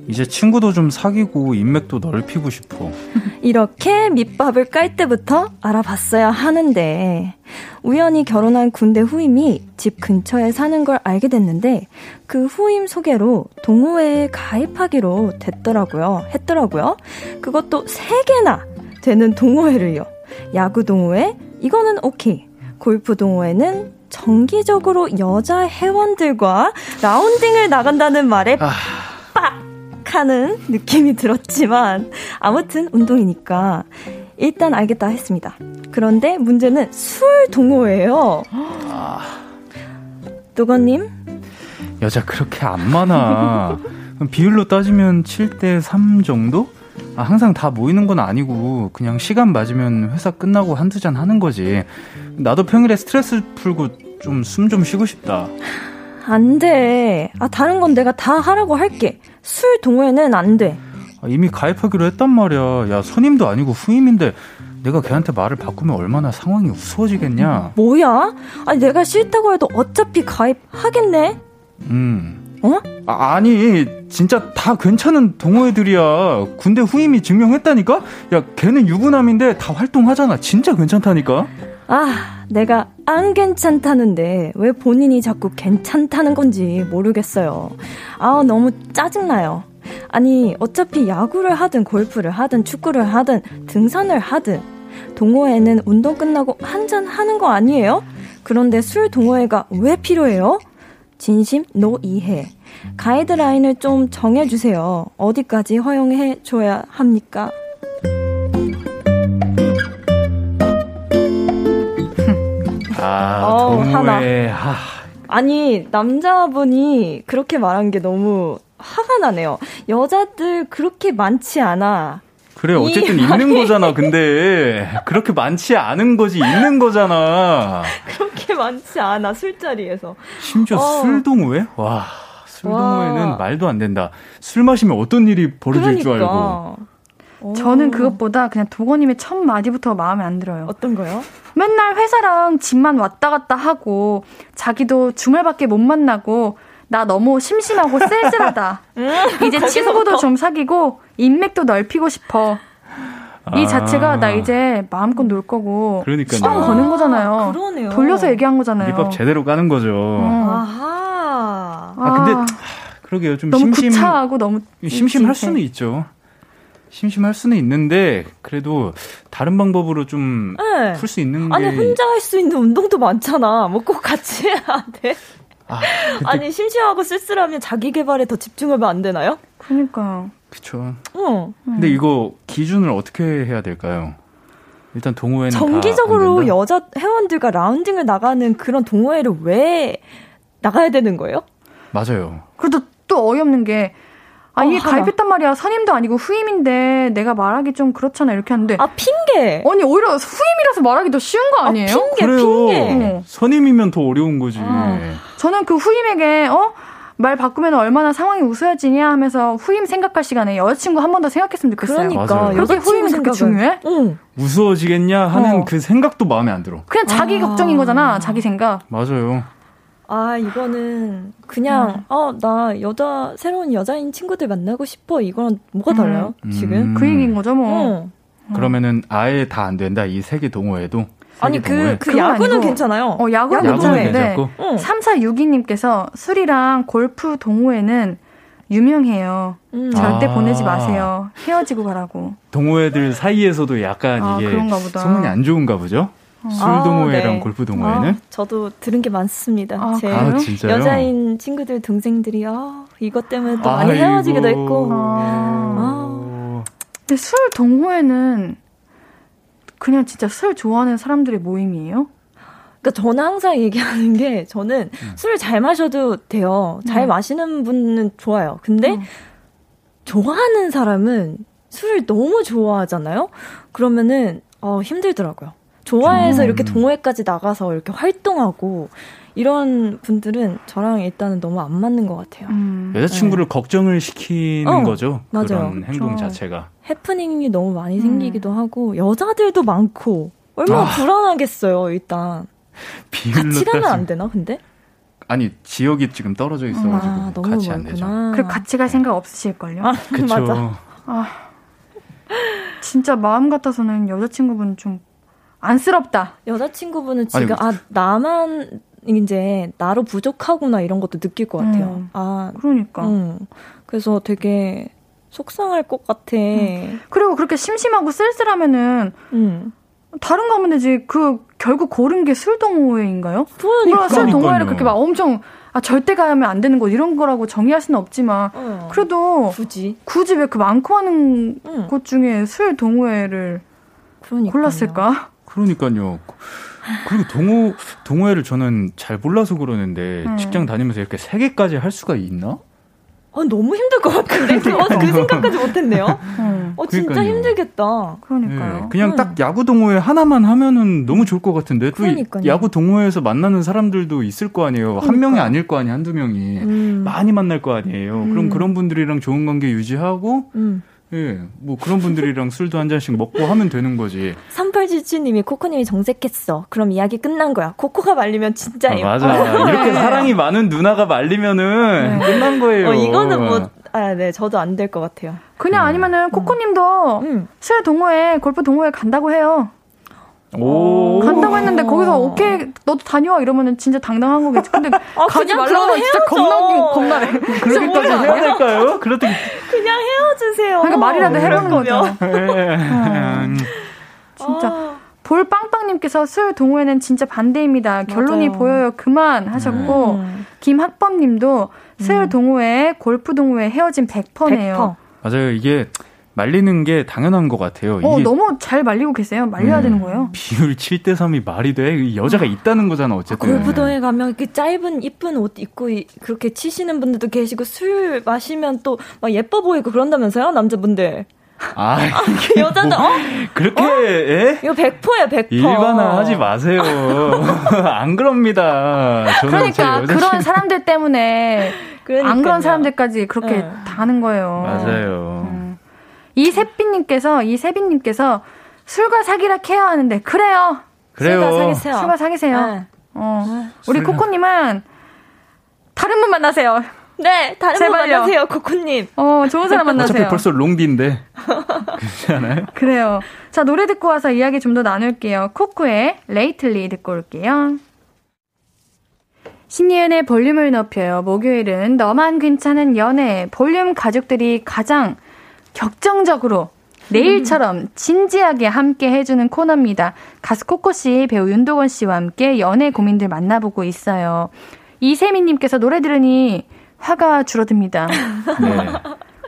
이제 친구도 좀 사귀고 인맥도 넓히고 싶어. 이렇게 밑밥을 깔 때부터 알아봤어야 하는데 우연히 결혼한 군대 후임이 집 근처에 사는 걸 알게 됐는데 그 후임 소개로 동호회에 가입하기로 됐더라고요. 했더라고요. 그것도 세 개나 되는 동호회를요. 야구 동호회 이거는 오케이. 골프 동호회는 정기적으로 여자 회원들과 라운딩을 나간다는 말에 아... 빡 하는 느낌이 들었지만 아무튼 운동이니까 일단 알겠다 했습니다. 그런데 문제는 술 동호회예요. 노건님? 여자 그렇게 안 많아. 비율로 따지면 7대 3 정도? 아, 항상 다 모이는 건 아니고 그냥 시간 맞으면 회사 끝나고 한두 잔 하는 거지. 나도 평일에 스트레스 풀고 좀 숨좀 쉬고 싶다. 안 돼. 아, 다른 건 내가 다 하라고 할게. 술 동호회는 안 돼. 아, 이미 가입하기로 했단 말이야. 야, 선임도 아니고 후임인데 내가 걔한테 말을 바꾸면 얼마나 상황이 우스워지겠냐? 뭐야? 아니, 내가 싫다고 해도 어차피 가입하겠네? 음. 어? 아, 아니, 진짜 다 괜찮은 동호회들이야. 군대 후임이 증명했다니까? 야, 걔는 유부남인데 다 활동하잖아. 진짜 괜찮다니까? 아, 내가 안 괜찮다는데 왜 본인이 자꾸 괜찮다는 건지 모르겠어요. 아, 너무 짜증나요. 아니, 어차피 야구를 하든 골프를 하든 축구를 하든 등산을 하든 동호회는 운동 끝나고 한잔 하는 거 아니에요? 그런데 술 동호회가 왜 필요해요? 진심 노 이해. 가이드라인을 좀 정해주세요. 어디까지 허용해 줘야 합니까? 아, 어, 동호회. 하. 아니, 남자분이 그렇게 말한 게 너무 화가 나네요. 여자들 그렇게 많지 않아. 그래, 어쨌든 있는 거잖아, 근데. 그렇게 많지 않은 거지, 있는 거잖아. 그렇게 많지 않아, 술자리에서. 심지어 어. 술동호회? 와, 술동호회는 말도 안 된다. 술 마시면 어떤 일이 벌어질 그러니까. 줄 알고. 저는 그것보다 그냥 도건님의 첫 마디부터 마음에 안 들어요. 어떤 거요? 맨날 회사랑 집만 왔다 갔다 하고 자기도 주말밖에 못 만나고 나 너무 심심하고 쓸쓸하다. 음, 이제 친구도 좀 사귀고 인맥도 넓히고 싶어. 이 아. 자체가 나 이제 마음껏 놀 거고 그러니까 시동 거는 거잖아요. 아, 그러네요. 돌려서 얘기한 거잖아요. 밑밥 제대로 까는 거죠. 어. 아하. 아 근데 아, 그러게요. 좀 너무 심심 구차하고 너무 심심할 수는 있죠. 심심할 수는 있는데 그래도 다른 방법으로 좀 풀수 네. 있는 게 아니 혼자 할 수 있는 운동도 많잖아. 뭐 꼭 같이 해야 돼. 아, 니 심심하고 쓸쓸하면 자기 개발에 더 집중하면 안 되나요? 그러니까요. 그쵸. 어. 근데 이거 기준을 어떻게 해야 될까요? 일단 동호회는 정기적으로 여자 회원들과 라운딩을 나가는 그런 동호회를 왜 나가야 되는 거예요? 맞아요. 그래도 또 어이없는 게 아, 이게 어, 가입했단 말이야. 선임도 아니고 후임인데 내가 말하기 좀 그렇잖아. 이렇게 하는데. 아, 핑계. 아니, 오히려 후임이라서 말하기 더 쉬운 거 아, 아니에요? 아, 핑계, 그래요. 핑계. 어. 선임이면 더 어려운 거지. 아, 저는 그 후임에게, 어? 말 바꾸면 얼마나 상황이 웃어지냐 하면서 후임 생각할 시간에 여자친구 한 번 더 생각했으면 좋겠어요. 그러니까. 맞아요. 그렇게 후임은 그렇게 중요해? 응. 무서워지겠냐 하는 어. 그 생각도 마음에 안 들어. 그냥 자기 아. 걱정인 거잖아. 자기 생각. 맞아요. 아, 이거는 그냥, 음. 어, 나 여자, 새로운 여자인 친구들 만나고 싶어. 이거랑 뭐가 달라요, 음. 지금? 음. 그 얘기인 거죠, 뭐. 어. 그러면은 아예 다 안 된다. 이 세계 동호회도. 아니, 그, 그 야구는 아니고, 괜찮아요. 어, 야구는 괜찮은데. 어. 3462님께서 술이랑 골프 동호회는 유명해요. 음. 절대 아. 보내지 마세요. 헤어지고 가라고. 동호회들 사이에서도 약간 아, 이게 소문이 안 좋은가 보죠? 술 동호회랑 아, 네. 골프 동호회는? 아, 저도 들은 게 많습니다. 아, 제 아, 여자인 친구들 동생들이 아, 이것 때문에 또 많이 아이고. 헤어지기도 했고. 아. 아. 근데 술 동호회는 그냥 진짜 술 좋아하는 사람들의 모임이에요? 그러니까 저는 항상 얘기하는 게 저는 음. 술을 잘 마셔도 돼요. 잘 음. 마시는 분은 좋아요. 근데 음. 좋아하는 사람은 술을 너무 좋아하잖아요. 그러면은 어 힘들더라고요. 좋아해서 이렇게 음. 동호회까지 나가서 이렇게 활동하고 이런 분들은 저랑 일단은 너무 안 맞는 것 같아요. 음. 여자친구를 네. 걱정을 시키는 어, 거죠. 맞아요. 그런 행동 자체가. 해프닝이 너무 많이 생기기도 음. 하고 여자들도 많고 얼마나 아. 불안하겠어요. 일단 같이 가면 안 되나 근데? 아니 지역이 지금 떨어져 있어가지고 아, 너무 같이 안 되죠. 그 같이 갈 생각 없으실걸요? 아, 그쵸. 아, 진짜 마음 같아서는 여자친구분 좀 안쓰럽다. 여자친구분은 지금 아니, 아 나만 이제 나로 부족하구나 이런 것도 느낄 것 같아요. 음, 아 그러니까. 음, 그래서 되게 속상할 것 같아. 음. 그리고 그렇게 심심하고 쓸쓸하면은 음. 다른 거 하면 되지. 그 결국 고른 게 술동호회인가요? 그러니까 술동호회를 그렇게 막 엄청 아 절대 가면 안 되는 거 이런 거라고 정의할 수는 없지만 어, 그래도 굳이 굳이 왜 그 많고 하는 응. 곳 중에 술 동호회를 그러니까요. 골랐을까? 그러니까요. 그리고 동호 동호회를 저는 잘 몰라서 그러는데 음. 직장 다니면서 이렇게 세 개까지 할 수가 있나? 아, 너무 힘들 것 같은데 그, 그 생각까지 못했네요. 음. 어 진짜 그러니까요. 힘들겠다. 그러니까요. 네, 그냥 음. 딱 야구 동호회 하나만 하면은 너무 좋을 것 같은데 또 그러니까요. 야구 동호회에서 만나는 사람들도 있을 거 아니에요. 그러니까. 한 명이 아닐 거 아니에요. 한두 명이 음. 많이 만날 거 아니에요. 그럼 음. 그런 분들이랑 좋은 관계 유지하고 음. 예, 뭐 그런 분들이랑 술도 한 잔씩 먹고 하면 되는 거지. 3877님이 코코님이 정색했어. 그럼 이야기 끝난 거야. 코코가 말리면 진짜예요. 아, 맞아. 이렇게 사랑이 많은 누나가 말리면은 네. 끝난 거예요. 어, 이거는 뭐, 아, 네, 저도 안 될 것 같아요. 그냥 음. 아니면은 코코님도 음. 술 동호회, 골프 동호회 간다고 해요. 오. 간다고 했는데 거기서 오케이 너도 다녀와 이러면은 진짜 당당한 거겠지. 근데 아, 가지 말라고 진짜 겁나긴 겁나네. 그렇게까지 해야 될까요? 그렇게 그냥 헤어지세요. 그러니까 말이라도 해보는 거죠. 네. 어. 진짜 아. 볼빵빵님께서 술 동호회는 진짜 반대입니다. 결론이 맞아요. 보여요. 그만 하셨고 음. 김학범님도 술 음. 동호회, 골프 동호회 헤어진 100%네요. 100%. 맞아요. 이게 말리는 게 당연한 것 같아요. 어, 너무 잘 말리고 계세요. 말려야 음, 되는 거예요. 비율 7대 3이 말이 돼? 여자가 있다는 거잖아, 어쨌든. 아, 골프동에 가면 이렇게 짧은 이쁜 옷 입고 그렇게 치시는 분들도 계시고 술 마시면 또 막 예뻐 보이고 그런다면서요, 남자분들. 아, 아 여자는 뭐, 어? 그렇게 어? 예? 이거 100%야, 100%. 일반화하지 마세요. 안 그럽니다. 그러니까 그런 사람들 때문에 그러니까요. 안 그런 사람들까지 그렇게 네. 다 하는 거예요. 맞아요. 음. 이세빈님께서 이세빈님께서 술과 사기라 케어하는데 그래요. 그래요. 술과 사귀세요. 술과 사귀세요. 네. 어. 네. 우리 코코님은 다른 분 만나세요. 네, 다른 제발요. 분 만나세요, 코코님. 어, 좋은 사람 만나세요. 어차피 벌써 롱디인데. 그렇지 않아요? 그래요. 자, 노래 듣고 와서 이야기 좀 더 나눌게요. 코코의 Lately 듣고 올게요. 신예은의 볼륨을 높여요. 목요일은 너만 괜찮은 연애 볼륨 가족들이 가장 격정적으로 내일처럼 진지하게 함께 해주는 코너입니다. 가수 코코 씨, 배우 윤도건 씨와 함께 연애 고민들 만나보고 있어요. 이세민님께서 노래 들으니 화가 줄어듭니다. 네.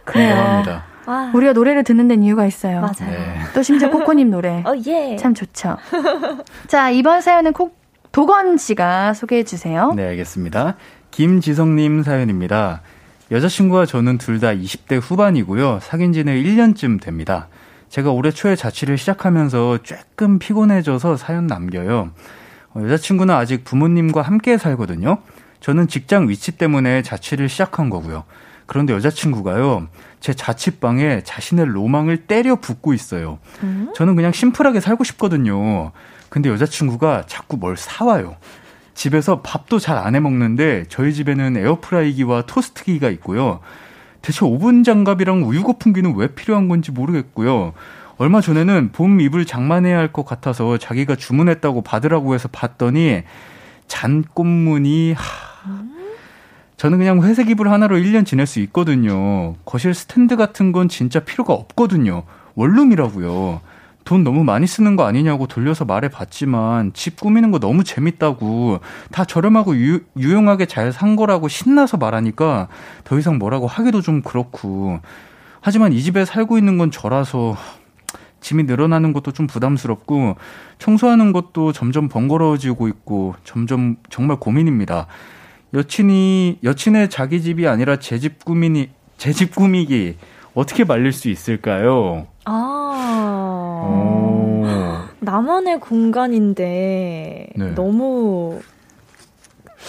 그래요. 와. 우리가 노래를 듣는 데는 이유가 있어요. 맞아요. 네. 또 심지어 코코님 노래. 어, 예. 참 좋죠. 자, 이번 사연은 콕, 도건 씨가 소개해 주세요. 네, 알겠습니다. 김지성님 사연입니다. 여자친구와 저는 둘 다 20대 후반이고요. 사귄 지는 1년쯤 됩니다. 제가 올해 초에 자취를 시작하면서 조금 피곤해져서 사연 남겨요. 어, 여자친구는 아직 부모님과 함께 살거든요. 저는 직장 위치 때문에 자취를 시작한 거고요. 그런데 여자친구가요, 제 자취방에 자신의 로망을 때려 붓고 있어요. 음? 저는 그냥 심플하게 살고 싶거든요. 근데 여자친구가 자꾸 뭘 사와요. 집에서 밥도 잘 안 해 먹는데 저희 집에는 에어프라이기와 토스트기가 있고요. 대체 오븐 장갑이랑 우유 거품기는 왜 필요한 건지 모르겠고요. 얼마 전에는 봄 이불 장만해야 할 것 같아서 자기가 주문했다고 받으라고 해서 봤더니 잔꽃무늬 하... 저는 그냥 회색 이불 하나로 1년 지낼 수 있거든요. 거실 스탠드 같은 건 진짜 필요가 없거든요. 원룸이라고요. 돈 너무 많이 쓰는 거 아니냐고 돌려서 말해봤지만 집 꾸미는 거 너무 재밌다고 다 저렴하고 유, 유용하게 잘 산 거라고 신나서 말하니까 더 이상 뭐라고 하기도 좀 그렇고 하지만 이 집에 살고 있는 건 저라서 짐이 늘어나는 것도 좀 부담스럽고 청소하는 것도 점점 번거로워지고 있고 점점 정말 고민입니다. 여친이 여친의 자기 집이 아니라 제 집 꾸미니 제 집 꾸미기 어떻게 말릴 수 있을까요? 아. 오. 나만의 공간인데 네. 너무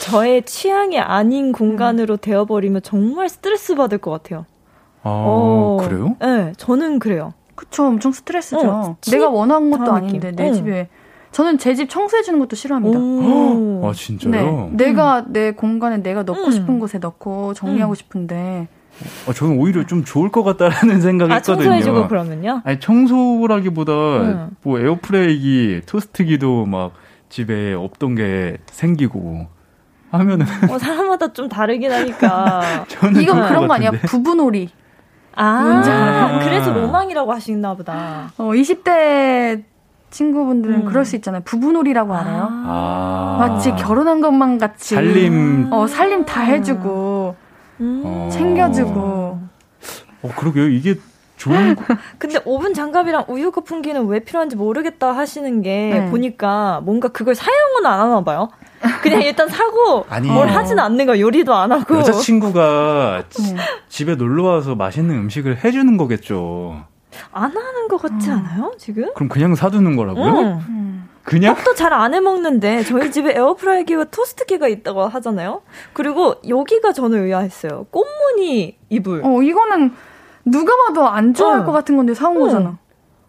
저의 취향이 아닌 공간으로 음. 되어버리면 정말 스트레스 받을 것 같아요. 아, 어, 그래요? 네, 저는 그래요. 그쵸, 엄청 스트레스죠. 어, 내가 원한 것도 아닌데, 내 어. 집에. 저는 제 집 청소해주는 것도 싫어합니다. 아, 진짜요? 네. 음. 내가 내 공간에 내가 넣고 음. 싶은 곳에 넣고 정리하고 음. 싶은데. 아, 저는 오히려 좀 좋을 것 같다라는 생각이 아. 청소해주고 그러면요? 아니, 청소라기보다 음. 뭐 에어프라이기, 토스트기도 막 집에 없던 게 생기고. 하면은. 어, 사람마다 좀 다르긴 하니까. 이건 그런 거 아니야? 부부놀이. 아, 그래서 로망이라고 하시나 보다. 어, 20대 친구분들은 음. 그럴 수 있잖아요. 부부놀이라고 알아요? 아. 마치 결혼한 것만 같이. 살림. 어, 살림 다 해주고, 음. 챙겨주고. 어, 그러게요. 이게 좋은. 근데 오븐 장갑이랑 우유 거품기는 왜 필요한지 모르겠다 하시는 게 네. 보니까 뭔가 그걸 사용은 안 하나 봐요. 그냥 일단 사고 아니, 뭘 하진 않는 거 요리도 안 하고. 여자친구가 네. 집에 놀러 와서 맛있는 음식을 해주는 거겠죠. 안 하는 것 같지 음. 않아요, 지금? 그럼 그냥 사두는 거라고요? 음. 그냥? 떡도 잘 안 해먹는데, 저희 집에 에어프라이기와 토스트기가 있다고 하잖아요? 그리고 여기가 저는 의아했어요. 꽃무늬 이불. 어, 이거는 누가 봐도 안 좋아할 어. 것 같은 건데 사온 어. 거잖아.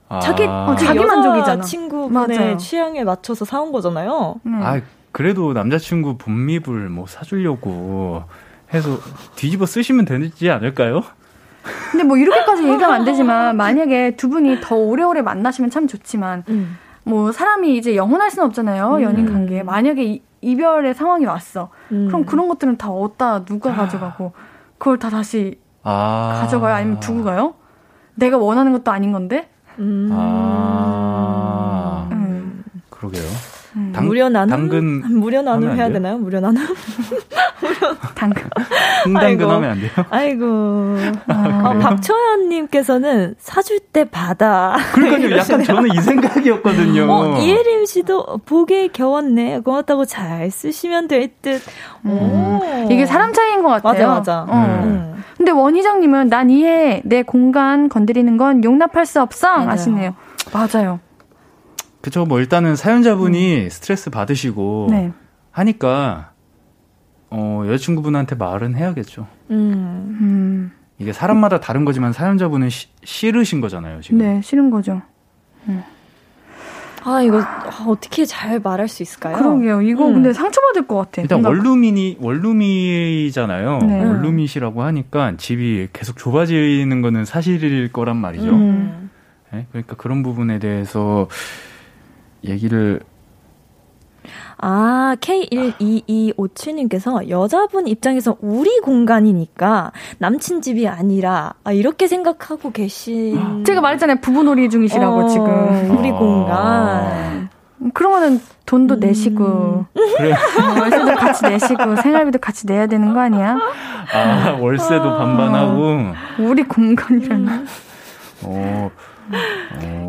아. 자기, 어, 자기 만족이잖아. 친구분의 맞아요. 취향에 맞춰서 사온 거잖아요. 음. 아, 그래도 남자친구 본미불 뭐 사주려고 해서 뒤집어 쓰시면 되지 않을까요? 근데 뭐 이렇게까지 얘기하면 안 되지만 만약에 두 분이 더 오래오래 만나시면 참 좋지만 음. 뭐 사람이 이제 영원할 수는 없잖아요 음. 연인 관계 만약에 이, 이별의 상황이 왔어 음. 그럼 그런 것들은 다 어디다 누가 아. 가져가고 그걸 다 다시 아. 가져가요 아니면 두고 가요? 내가 원하는 것도 아닌 건데. 음. 아. 음. 그러게요. 음. 당, 무료 나눔? 당근 무료 나눔 해야 되나요? 무료 나눔? 무료 당근. 흥당근 하면 안 돼요? 아이고. 아, 어, 박초연님께서는 사줄 때 받아. 그러니까요. 약간 저는 이 생각이었거든요. 어, 이혜림 씨도 보게 겨웠네. 고맙다고 잘 쓰시면 될 듯. 음. 이게 사람 차이인 것 같아요. 맞아, 맞아. 어. 음. 근데 원희정님은 난 이해. 내 공간 건드리는 건 용납할 수 없어. 맞아요. 하시네요. 맞아요. 그쵸. 뭐 일단은 사연자분이 음. 스트레스 받으시고 네. 하니까 어, 여자친구분한테 말은 해야겠죠. 음. 음. 이게 사람마다 다른 거지만 사연자분은 시, 싫으신 거잖아요, 지금. 네, 싫은 거죠. 음. 아, 이거 아, 어떻게 잘 말할 수 있을까요? 그러게요. 이거 음. 근데 상처받을 것 같아. 일단 원룸이니, 원룸이잖아요. 네. 원룸이시라고 하니까 집이 계속 좁아지는 거는 사실일 거란 말이죠. 음. 네? 그러니까 그런 부분에 대해서 얘기를 아, K12257님께서 여자분 입장에서 우리 공간이니까 남친 집이 아니라 아, 이렇게 생각하고 계신. 제가 말했잖아요. 부부놀이 중이시라고 어, 지금. 우리 아. 공간. 그러면은 돈도 음. 내시고. 그래. 어, 월세도 같이 내시고, 생활비도 같이 내야 되는 거 아니야? 아, 월세도 반반하고. 우리 공간이라는. 어.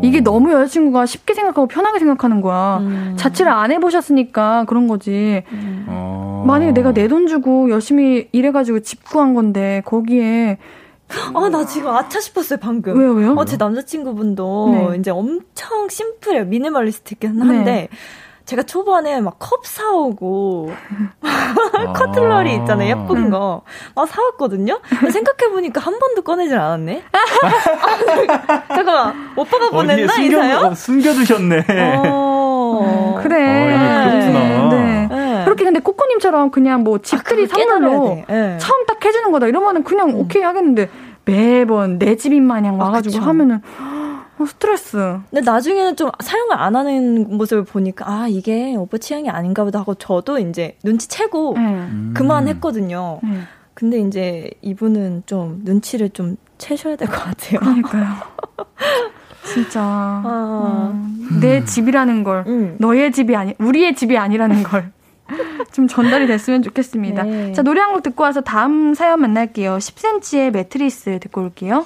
이게 너무 여자친구가 쉽게 생각하고 편하게 생각하는 거야. 음. 자취를 안 해보셨으니까 그런 거지. 음. 어. 만약에 내가 내 돈 주고 열심히 일해가지고 집 구한 건데, 거기에 아, 나 지금 아차 싶었어요, 방금. 왜요, 왜요? 어, 제 남자친구분도 네. 이제 엄청 심플해요. 미니멀리스트긴 한데, 네. 제가 초반에 막 컵 사오고 커틀러리 있잖아요 예쁜 거 막 사왔거든요. 생각해 보니까 한 번도 꺼내질 않았네. 잠깐만 오빠가 보냈나 숨겨, 이 사연? 어, 숨겨두셨네. 어, 그래. 어, 그렇구나. 네. 네. 그렇게 근데 코코님처럼 그냥 뭐 집들이 아, 선물로 네. 처음 딱 해주는 거다 이러면은 그냥 음. 오케이 하겠는데 매번 내 집인 마냥 아, 와가지고 아, 하면은. 어, 스트레스. 근데 나중에는 좀 사용을 안 하는 모습을 보니까 아 이게 오빠 취향이 아닌가 보다 하고 저도 이제 눈치채고 네. 그만했거든요. 네. 근데 이제 이분은 좀 눈치를 좀 채셔야 될 것 같아요. 그러니까요. 진짜 아. 음, 내 집이라는 걸 음. 너의 집이 아니 우리의 집이 아니라는 걸. 좀 전달이 됐으면 좋겠습니다. 네. 자, 노래 한 곡 듣고 와서 다음 사연 만날게요. 10cm의 매트리스 듣고 올게요.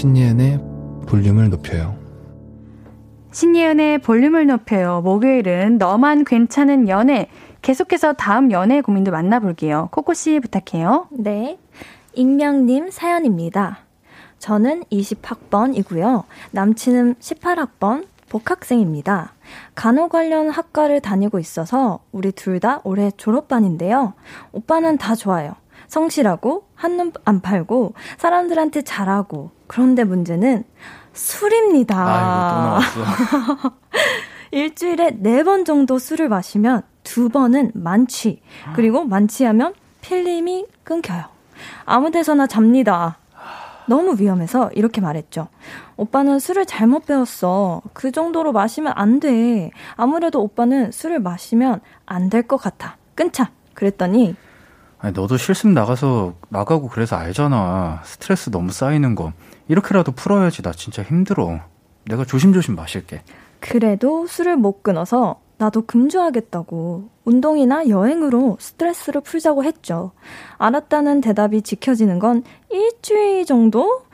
신예은의 볼륨을 높여요 신예은의 볼륨을 높여요. 목요일은 너만 괜찮은 연애. 계속해서 다음 연애 고민도 만나볼게요. 코코씨 부탁해요. 네. 익명님 사연입니다. 저는 20학번이고요. 남친은 18학번 복학생입니다. 간호 관련 학과를 다니고 있어서 우리 둘 다 올해 졸업반인데요. 오빠는 다 좋아요. 성실하고 한눈 안 팔고 사람들한테 잘하고 그런데 문제는 술입니다. 아. 일주일에 네 번 정도 술을 마시면 두 번은 만취, 그리고 만취하면 필름이 끊겨요. 아무 데서나 잡니다. 너무 위험해서 이렇게 말했죠. 오빠는 술을 잘못 배웠어. 그 정도로 마시면 안 돼. 아무래도 오빠는 술을 마시면 안 될 것 같아. 끊자. 그랬더니 아니, 너도 실습 나가서 나가고 그래서 알잖아. 스트레스 너무 쌓이는 거. 이렇게라도 풀어야지. 나 진짜 힘들어. 내가 조심조심 마실게. 그래도 술을 못 끊어서 나도 금주하겠다고 운동이나 여행으로 스트레스를 풀자고 했죠. 알았다는 대답이 지켜지는 건 일주일 정도?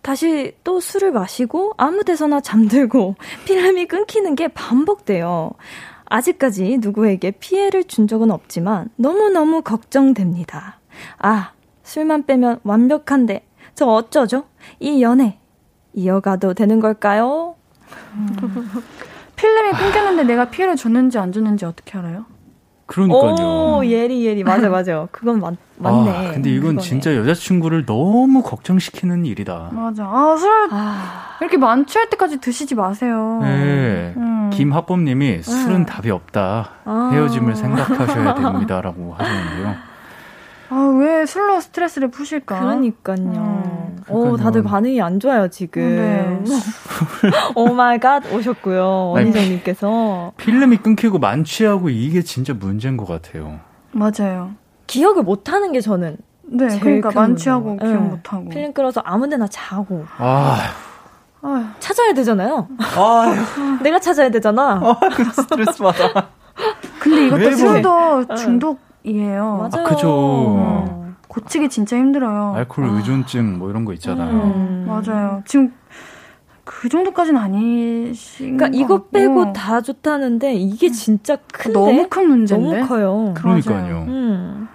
다시 또 술을 마시고 아무 데서나 잠들고 피렘이 끊기는 게 반복돼요. 아직까지 누구에게 피해를 준 적은 없지만 너무너무 걱정됩니다. 아, 술만 빼면 완벽한데 저 어쩌죠? 이 연애 이어가도 되는 걸까요? 필름이 끊겼는데 내가 피해를 줬는지 안 줬는지 어떻게 알아요? 그러니까요. 오, 예리 예리 맞아 맞아. 그건 맞 맞네. 아, 근데 이건 그거네. 진짜 여자친구를 너무 걱정시키는 일이다. 맞아. 아, 술 이렇게 만취할 때까지 드시지 마세요. 네. 음. 김하범님이 술은 답이 없다. 아. 헤어짐을 생각하셔야 됩니다라고 하셨는데요. 아, 왜 술로 스트레스를 푸실까? 그러니까요. 음. 오, 그러니까요. 다들 반응이 안 좋아요, 지금. 네. oh my god 오셨고요. 원희정님께서. 필름이 끊기고 만취하고 이게 진짜 문제인 것 같아요. 맞아요. 기억을 못 하는 게 저는. 네, 그러니까 큰 만취하고. 기억 네. 못 하고. 필름 끌어서 아무 데나 자고. 아, 아휴. 찾아야 되잖아요. 아휴, 내가 찾아야 되잖아. 스트레스 받아. 근데 이것도 왜 술도 네. 중독이에요. 맞아요. 그죠. 어. 고치기 진짜 힘들어요. 알코올 의존증 뭐 이런 거 있잖아요. 음. 맞아요. 지금 그 정도까지는 아니신 그러니까 것 이거. 빼고 다 좋다는데 이게 진짜 큰데 너무 큰 문제인데. 너무 커요. 그러니까요. 음.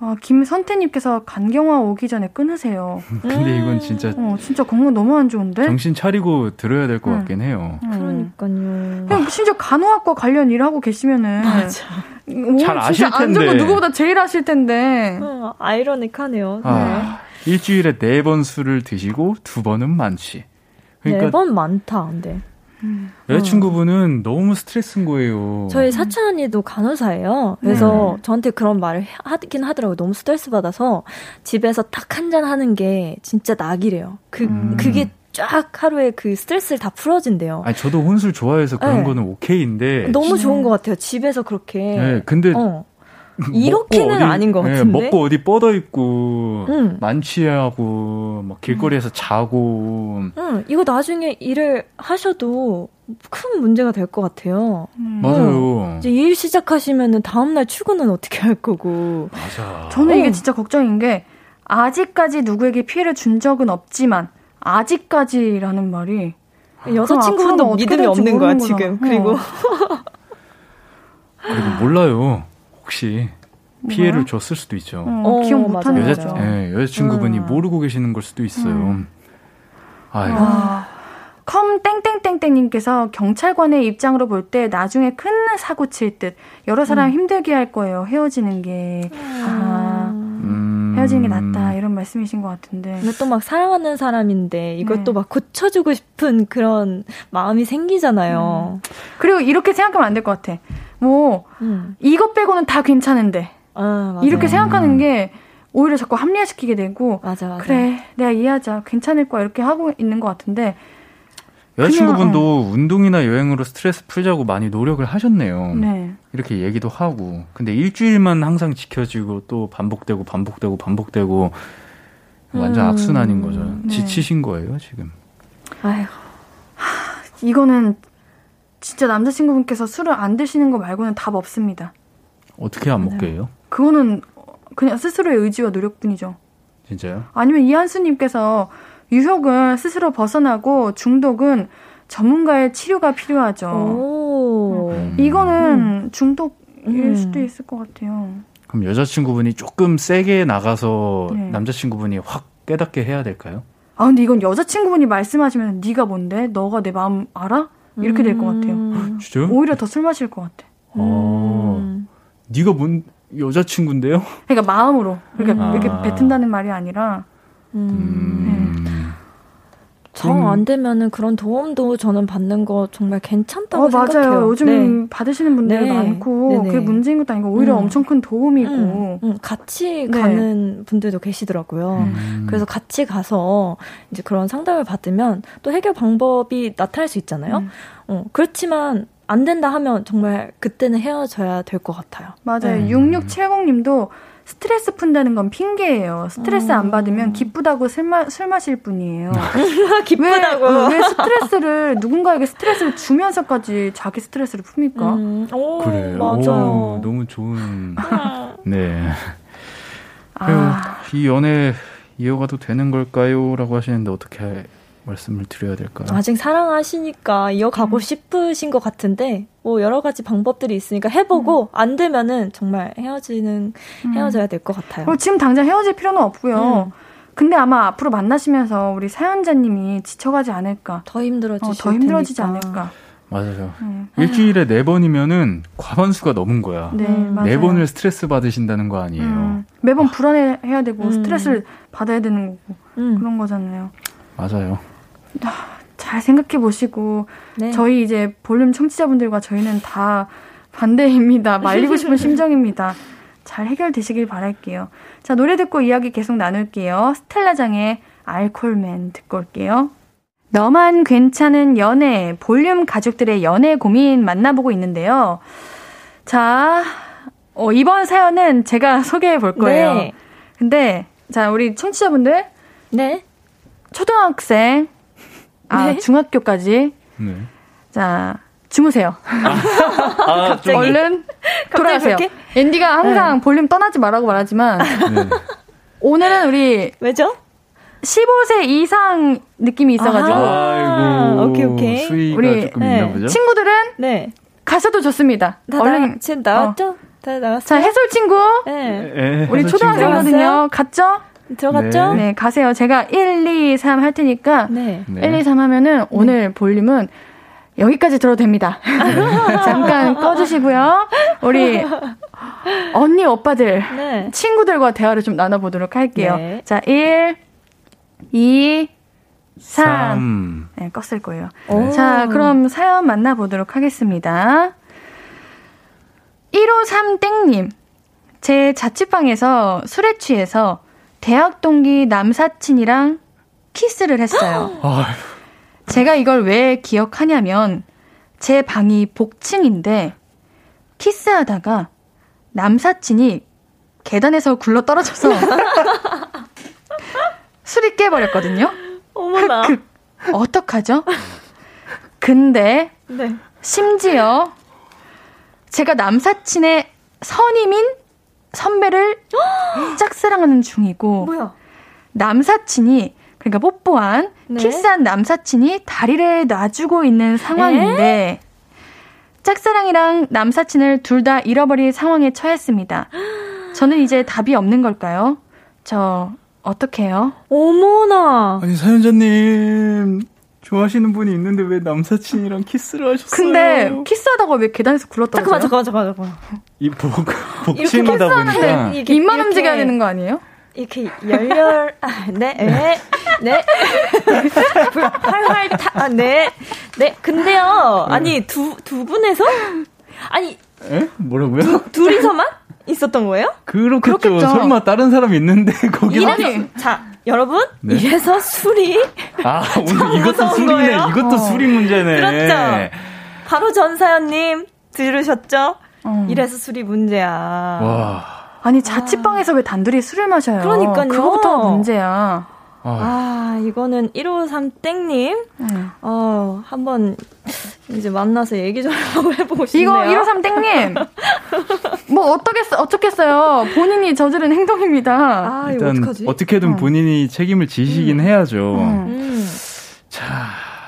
아, 김선태님께서 간경화 오기 전에 끊으세요. 근데 이건 진짜 어, 진짜 건강 너무 안 좋은데? 정신 차리고 들어야 될것 음. 같긴 해요. 음. 그러니까요. 그냥 심지어 간호학과 관련 일 하고 계시면은 맞아. 오, 잘 아실 진짜 안 좋은 거 텐데. 누구보다 제일 아실 텐데. 어, 아이러닉하네요. 아, 일주일에 네 번 술을 드시고 두 번은 만취. 그러니까 네번 많다, 근데. 여자친구분은 너무 스트레스인 거예요. 저희 사촌 언니도 간호사예요. 그래서 저한테 그런 말을 하긴 하더라고요. 너무 스트레스 받아서 집에서 딱 한 잔 하는 게 진짜 낙이래요. 그, 음. 그게 쫙 하루에 그 스트레스를 다 풀어진대요. 아니 저도 혼술 좋아해서 그런 네. 거는 오케이인데. 너무 좋은 것 같아요. 집에서 그렇게. 네, 근데 어. 이렇게는 어디- 아닌 것 네, 같은데. 먹고 어디 뻗어 있고 응. 만취하고 막 길거리에서 자고 응, 이거 나중에 일을 하셔도 큰 문제가 될 것 같아요. 음. 맞아요. 이제 일 시작하시면은 다음날 출근은 어떻게 할 거고. 맞아. 저는 이게 어. 진짜 걱정인 게 아직까지 누구에게 피해를 준 적은 없지만 아직까지라는 말이 여자친구분도 앞으로는 어떻게 믿음이 없는 거야. 지금. 그리고. 어. 그리고 몰라요. 혹시 피해를? 줬을 수도 있죠. 어, 어, 기억 맞아, 못하는 여자, 거죠. 예, 여자친구분이 음. 모르고 계시는 걸 수도 있어요. 음. 아유. 아, 컴 땡땡땡땡님께서 경찰관의 입장으로 볼 때 나중에 큰 사고 칠 듯 여러 사람 힘들게 할 거예요. 헤어지는 게 아, 음. 헤어지는 게 낫다 이런 말씀이신 것 같은데. 근데 또 막 사랑하는 사람인데 이것도 네. 막 고쳐주고 싶은 그런 마음이 생기잖아요. 그리고 이렇게 생각하면 안 될 것 같아. 뭐 음. 이것 빼고는 다 괜찮은데 아, 맞아요. 이렇게 생각하는 게 오히려 자꾸 합리화시키게 되고 맞아, 맞아. 그래 내가 이해하자 괜찮을 거야 이렇게 하고 있는 것 같은데 여자친구분도 그냥, 운동이나 여행으로 스트레스 풀자고 많이 노력을 하셨네요. 네. 이렇게 얘기도 하고. 근데 일주일만 항상 지켜지고 또 반복되고 반복되고 반복되고 완전 음, 악순환인 거죠. 네. 지치신 거예요, 지금. 아휴. 이거는 진짜 남자친구분께서 술을 안 드시는 거 말고는 답 없습니다. 어떻게 안 먹게 해요? 그거는 그냥 스스로의 의지와 노력뿐이죠. 진짜요? 아니면 이한수님께서 유혹은 스스로 벗어나고 중독은 전문가의 치료가 필요하죠. 오. 음. 이거는 중독일 음. 수도 있을 것 같아요. 그럼 여자친구분이 조금 세게 나가서 네. 남자친구분이 확 깨닫게 해야 될까요? 아 근데 이건 여자친구분이 말씀하시면 네가 뭔데? 너가 내 마음 알아? 이렇게 될 것 같아요. 음. 진짜요? 오히려 더 술 마실 것 같아. 어, 음. 네가 뭔 여자친구인데요? 그러니까 마음으로 그러니까 음. 이렇게 아. 뱉은다는 말이 아니라 음. 음. 정안 되면은 그런 도움도 저는 받는 거 정말 괜찮다고 어 생각해요. 맞아요. 요즘 네. 받으시는 분들 네. 많고 네네. 그게 문제인 것도 아니고 오히려 음. 엄청 큰 도움이고 음, 음, 같이 네. 가는 분들도 계시더라고요. 음. 그래서 같이 가서 이제 그런 상담을 받으면 또 해결 방법이 나타날 수 있잖아요. 음. 어, 그렇지만 안 된다 하면 정말 그때는 헤어져야 될 것 같아요. 맞아요. 음. 6670님도 스트레스 푼다는 건 핑계예요. 스트레스 안 음. 받으면 기쁘다고 술, 마, 술 마실 뿐이에요. 기쁘다고. 왜, 어, 왜 스트레스를 누군가에게 스트레스를 주면서까지 자기 스트레스를 풉니까? 음, 오, 그래. 맞아요. 오, 너무 좋은. 네. 아, 이 연애 이어가도 되는 걸까요? 라고 하시는데 어떻게 말씀을 드려야 될까요? 아직 사랑하시니까 이어가고 싶으신 것 같은데 뭐 여러 가지 방법들이 있으니까 해보고 안 되면은 정말 헤어지는 헤어져야 될 것 같아요. 그리고 지금 당장 헤어질 필요는 없고요. 음. 근데 아마 앞으로 만나시면서 우리 사연자님이 지쳐가지 않을까. 더 힘들어지실 어, 더 힘들어지지 테니까. 않을까. 맞아요. 음. 일주일에 네 번이면은 과반수가 넘은 거야. 네, 음. 네 번을 스트레스 받으신다는 거 아니에요. 음, 매번 불안해해야 되고 음. 스트레스를 받아야 되는 거고 음. 그런 거잖아요. 맞아요. 잘 생각해 보시고 네. 저희 이제 볼륨 청취자분들과 저희는 다 반대입니다. 말리고 싶은 심정입니다. 잘 해결되시길 바랄게요. 자, 노래 듣고 이야기 계속 나눌게요. 스텔라장의 알콜맨 듣고 올게요. 너만 괜찮은 연애, 볼륨 가족들의 연애 고민 만나보고 있는데요. 자, 어, 이번 사연은 제가 소개해 볼 거예요. 네. 근데, 자, 우리 청취자분들, 네. 초등학생, 아, 네. 중학교까지, 네. 자, 주무세요. 아, 좀. 얼른 돌아가세요. 그렇게? 앤디가 항상 볼륨 떠나지 말라고 말하지만 네. 오늘은 우리 왜죠? 15세 이상 느낌이 있어가지고 아, 아이고. 오케이, 오케이. 수위가 우리- 조금 네. 있나 보죠? 친구들은 네. 가셔도 좋습니다. 다 얼른 나, 지금 나왔죠? 다 나왔어요? 자 해솔 친구 네. 에, 우리 해서 초등학생이거든요. 갔죠? 들어갔죠? 네 가세요. 제가 1, 2, 3 할 테니까 네. 친구. 네. 1, 2, 3 하면은 오늘 볼륨은 여기까지 들어도 됩니다. 잠깐 꺼주시고요. 우리 언니 오빠들 네. 친구들과 대화를 좀 나눠보도록 할게요. 네. 자, 1, 2, 3. 삼. 네, 껐을 거예요. 오. 자, 그럼 사연 만나보도록 하겠습니다. 153땡님. 제 자취방에서 술에 취해서 대학 동기 남사친이랑 키스를 했어요. 제가 이걸 왜 기억하냐면 제 방이 복층인데 키스하다가 남사친이 계단에서 굴러 떨어져서 술이 깨버렸거든요. 어머나. 그 어떡하죠? 근데 네. 심지어 제가 남사친의 선임인 선배를 짝사랑하는 중이고 뭐야? 남사친이 그러니까 뽀뽀한 네. 키스한 남사친이 다리를 놔주고 있는 상황인데 짝사랑이랑 남사친을 둘 다 잃어버릴 상황에 처했습니다. 저는 이제 답이 없는 걸까요? 저 어떡해요? 어머나. 아니, 사연자님. 좋아하시는 분이 있는데 왜 남사친이랑 키스를 하셨어요? 근데 키스하다가 왜 계단에서 굴렀다고요? 잠깐만, 잠깐만, 잠깐만, 잠깐만. 이 복, 복층이다 보니까. 이렇게- 입만 이렇게- 움직여야 되는 거 아니에요? 이렇게 열렬, 아, 네, 네, 네. 활활 타, 아, 네. 네. 근데요, 아니, 두, 두 분에서? 아니, 에? 뭐라고요? 둘이서만? 있었던 거예요? 그렇겠죠. 그렇겠죠. 설마 다른 사람 있는데 거기 이래서 자 여러분 네. 이래서 술이 아 오늘 이것도 술이네. 거예요? 이것도 술이 문제네. 그렇죠. 바로 전사연님 들으셨죠? 어. 이래서 술이 문제야. 와. 아니 자취방에서 왜 단둘이 술을 마셔요? 그러니까요. 그거부터가 문제야. 아, 아 이거는 153 땡님 응. 어 한번 이제 만나서 얘기 좀 한번 해보고 싶네요. 이거 153 땡님 뭐 어떻겠어 어쩌겠어요. 본인이 저지른 행동입니다. 아 일단 어떡하지? 어떻게든 어. 본인이 책임을 지시긴 해야죠. 음. 음. 자,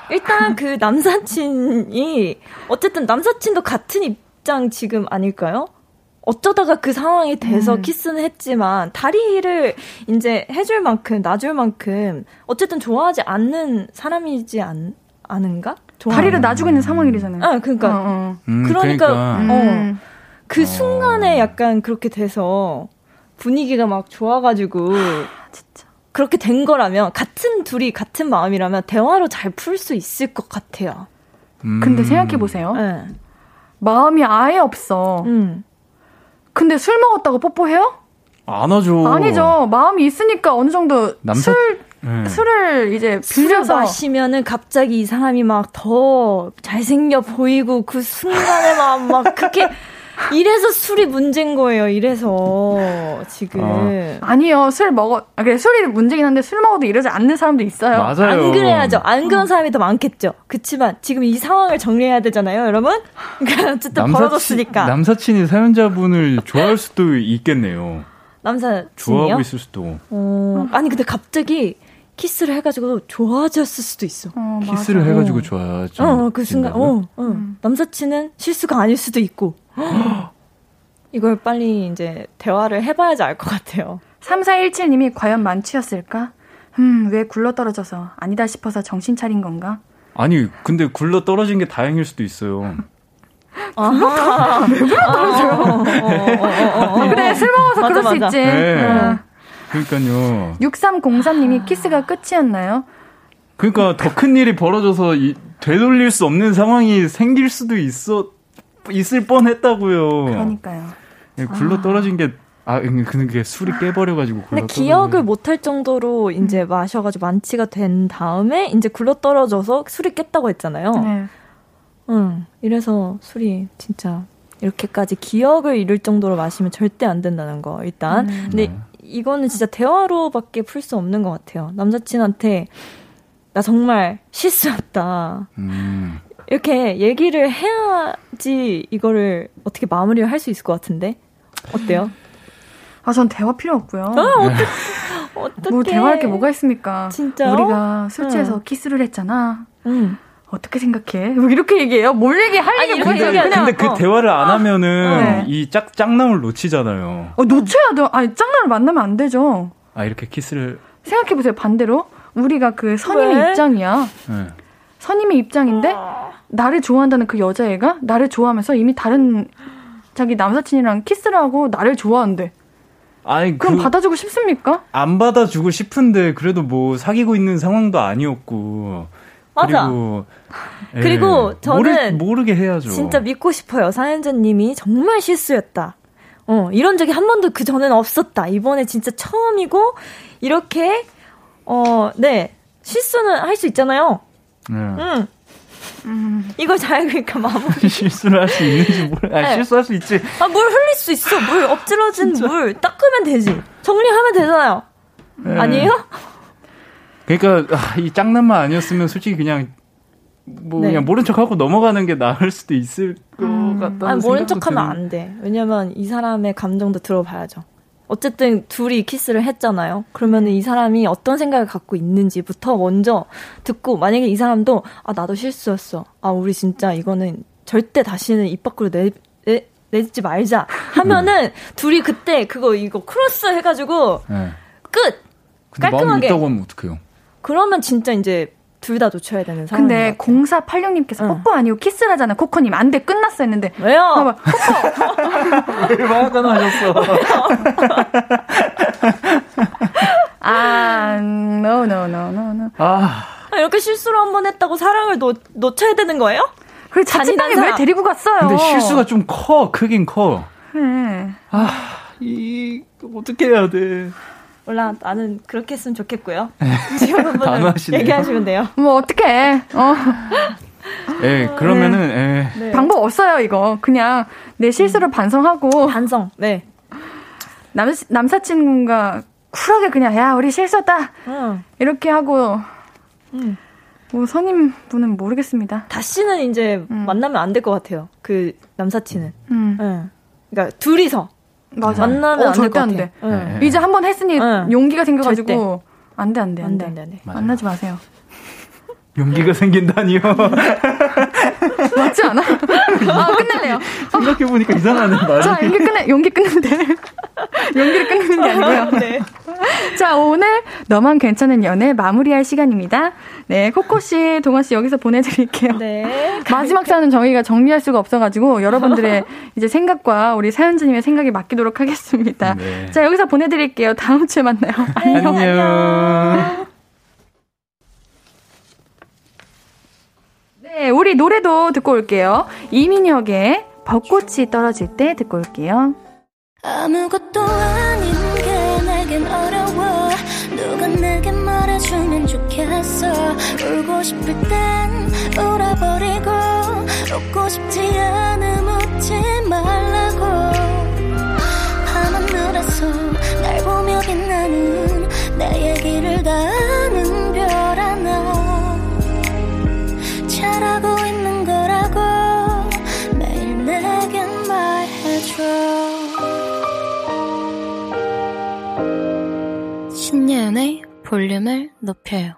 일단 그 남사친이 어쨌든 남사친도 같은 입장 지금 아닐까요? 어쩌다가 그 상황이 돼서 음. 키스는 했지만 다리를 이제 해줄 만큼 놔줄 만큼 어쨌든 좋아하지 않는 사람이지 않, 않은가? 좋아- 다리를 놔주고 있는 상황이잖아요. 아 그러니까 어, 어. 음, 그러니까, 그러니까 음. 그 순간에 약간 그렇게 돼서 분위기가 막 좋아가지고 진짜. 그렇게 된 거라면 같은 둘이 같은 마음이라면 대화로 잘 풀 수 있을 것 같아요. 음. 근데 생각해 보세요. 네. 마음이 아예 없어. 음. 근데 술 먹었다고 뽀뽀해요? 안 하죠. 아니죠. 마음이 있으니까 어느 정도 남사- 술 네. 술을 이제 빌려서 마시면은 갑자기 이 사람이 막 더 잘생겨 보이고 그 순간에 막, 막 그렇게 이래서 술이 문제인 거예요. 이래서 지금 아니요. 술 먹어. 아, 그래 술이 문제긴 한데 술 먹어도 이러지 않는 사람도 있어요. 맞아요. 안 그래야죠. 안 그런 사람이 더 많겠죠. 그치만 지금 이 상황을 정리해야 되잖아요, 여러분. 그러니까 어쨌든 벌어졌으니까 남사친이 사연자분을 좋아할 수도 있겠네요. 남사친이요. 좋아하고 있을 수도. 어, 아니 근데 갑자기 키스를 해가지고 좋아졌을 수도 있어. 어. 키스를 해가지고 좋아하죠. 어, 그 순간, 어, 어. 남사친은 실수가 아닐 수도 있고. 이걸 빨리 이제 대화를 해봐야지 알 것 같아요. 3417님이 과연 만취였을까? 음, 왜 굴러 떨어져서 아니다 싶어서 정신 차린 건가? 아니 근데 굴러 떨어진 게 다행일 수도 있어요. 아하. 어, 그래, 술 먹어서 맞아, 그럴 수 맞아. 있지. 네. 어. 그러니까요. 6303님이 키스가 끝이었나요? 그러니까 더 큰 일이 벌어져서 이, 되돌릴 수 없는 상황이 생길 수도 있어 있을 뻔했다고요. 그러니까요. 예, 굴러 떨어진 게 아, 그게 술이 깨버려가지고 굴러 근데 기억을 게. 못할 정도로 이제 마셔가지고 만취가 된 다음에 이제 굴러 떨어져서 술이 깼다고 했잖아요. 네. 응. 이래서 술이 진짜 이렇게까지 기억을 잃을 정도로 마시면 절대 안 된다는 거, 일단. 음. 근데 네. 이거는 진짜 대화로밖에 풀 수 없는 것 같아요. 남자친한테 나 정말 실수였다. 음. 이렇게 얘기를 해야지 이거를 어떻게 마무리를 할 수 있을 것 같은데. 어때요? 아, 전 대화 필요 없고요. 어떻게? 뭐 대화할 게 뭐가 있습니까? 진짜요? 우리가 술 취해서 응. 키스를 했잖아. 응. 어떻게 생각해? 뭐 이렇게 얘기해요? 뭘 얘기할 아니, 얘기 이렇게 그냥 근데 그 어. 대화를 안 하면은 네. 이 짝, 짝남을 놓치잖아요. 어, 놓쳐야 돼. 아니, 짝남을 만나면 안 되죠. 아, 이렇게 키스를, 생각해보세요. 반대로. 우리가 그 선임의 왜? 입장이야. 예. 선임의 입장인데, 나를 좋아한다는 그 여자애가 나를 좋아하면서 이미 다른 자기 남사친이랑 키스를 하고 나를 좋아한대. 아니, 그럼 그, 받아주고 싶습니까? 안 받아주고 싶은데, 그래도 뭐, 사귀고 있는 상황도 아니었고. 맞아. 그리고, 예. 그리고 저는 모르, 모르게 해야죠. 진짜 믿고 싶어요. 사연자님이 정말 실수였다. 어, 이런 적이 한 번도 그 전에는 없었다. 이번에 진짜 처음이고, 이렇게, 어, 네. 실수는 할 수 있잖아요. 예. 응. 이걸 잘, 그러니까 마무리. 실수를 할 수 있는지 모르, 아, 네. 실수할 수 있지. 아, 물 흘릴 수 있어. 물, 엎질러진 물. 닦으면 되지. 정리하면 되잖아요. 예. 아니에요? 그러니까 아, 이 짝남만 아니었으면 솔직히 그냥 뭐 네. 그냥 모른 척하고 넘어가는 게 나을 수도 있을 것 같다는 아니, 모른 생각도 척 하면 드는- 안 돼. 왜냐면 이 사람의 감정도 들어봐야죠. 어쨌든 둘이 키스를 했잖아요. 그러면 이 사람이 어떤 생각을 갖고 있는지부터 먼저 듣고 만약에 이 사람도 아 나도 실수였어. 아 우리 진짜 이거는 절대 다시는 입 밖으로 내, 내 내지 말자 하면은 음. 둘이 그때 그거 이거 크로스 해가지고 예. 끝. 근데 마음이 깔끔하게. 있다고 하면 어떡해요? 그러면 진짜 이제 둘 다 놓쳐야 되는 상황인 근데 것 같아요. 0486님께서 응. 뽀뽀 아니고 키스를 하잖아. 코코님. 안 돼. 끝났어 했는데. 왜요? 봐봐. 왜 화가 나셨어? 아, no, no, no, no, no. 아, 아, 이렇게 실수를 한 번 했다고 사랑을 놓, 놓쳐야 되는 거예요? 그리고 잔인한 자취방에 왜. 데리고 갔어요? 근데 실수가 좀 커, 크긴 커. 네. 아, 이, 어떻게 해야 돼. 몰라, 나는 그렇게 했으면 좋겠고요. 지원분은 얘기하시면 돼요. 뭐, 어떡해. 어. 예, 그러면은, 네. 예. 네. 방법 없어요, 이거. 그냥 내 실수를 음. 반성하고. 반성, 네. 남, 남사친과 쿨하게 그냥, 야, 우리 실수했다. 응. 이렇게 하고. 응. 뭐, 선임 분은 모르겠습니다. 다시는 이제 음. 만나면 안 될 것 같아요. 그 남사친은. 음. 응. 그러니까 둘이서. 맞아. 만나면 어, 절대 안 돼. 응. 이제 한 번 했으니 용기가 생겨가지고. 안 돼, 안 돼, 안 돼. 안 돼, 안 돼. 만나지 마세요. 용기가 생긴다니요. 맞지 않아? 아, 끝낼래요. 생각해보니까 이상하네, 말이. 자, 용기 끝내, 용기 끊는데. 용기를 끊는 게 아니고요. 네. 자, 오늘 너만 괜찮은 연애 마무리할 시간입니다. 네, 코코씨, 동아씨 여기서 보내드릴게요. 네. 마지막 사연은 저희가 정리할 수가 없어가지고 여러분들의 이제 생각과 우리 사연자님의 생각이 맡기도록 하겠습니다. 네. 자, 여기서 보내드릴게요. 다음 주에 만나요. 안녕. 안녕. 네, 우리 노래도 듣고 올게요. 이민혁의 벚꽃이 떨어질 때 듣고 올게요. 아무것도 아닌 게 내겐 어려워 누가 내게 말해주면 좋겠어 울고 싶을 땐 울어버리고 웃고 싶지 않음 웃지 말 볼륨을 높여요.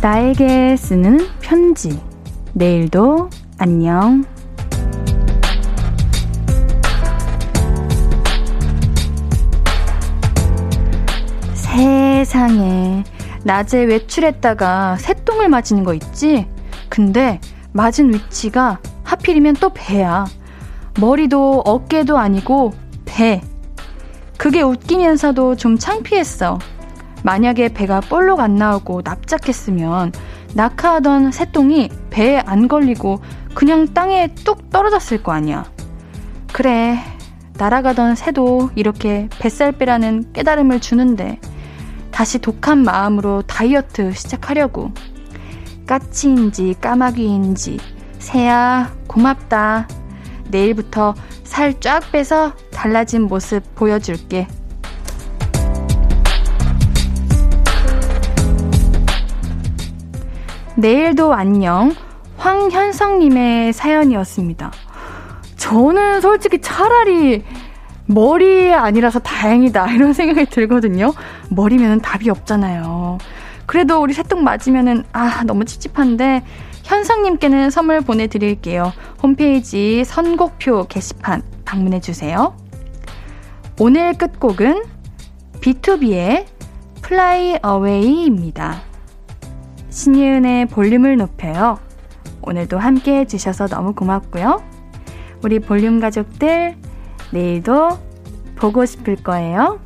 나에게 쓰는 편지. 내일도 안녕. 세상에 낮에 외출했다가 새똥을 맞은 거 있지? 근데 맞은 위치가 하필이면 또 배야. 머리도 어깨도 아니고 배. 그게 웃기면서도 좀 창피했어. 만약에 배가 볼록 안 나오고 납작했으면 낙하하던 새똥이 배에 안 걸리고 그냥 땅에 뚝 떨어졌을 거 아니야. 그래. 날아가던 새도 이렇게 뱃살 빼라는 깨달음을 주는데 다시 독한 마음으로 다이어트 시작하려고. 까치인지 까마귀인지 새야 고맙다. 내일부터 살 쫙 빼서 달라진 모습 보여줄게. 내일도 안녕. 황현성님의 사연이었습니다. 저는 솔직히 차라리 머리 아니라서 다행이다 이런 생각이 들거든요. 머리면은 답이 없잖아요. 그래도 우리 새똥 맞으면은 아 너무 찝찝한데 현성님께는 선물 보내드릴게요. 홈페이지 선곡표 게시판 방문해 주세요. 오늘 끝곡은 B2B의 Fly Away입니다. 신예은의 볼륨을 높여요. 오늘도 함께 해주셔서 너무 고맙고요. 우리 볼륨 가족들 내일도 보고 싶을 거예요.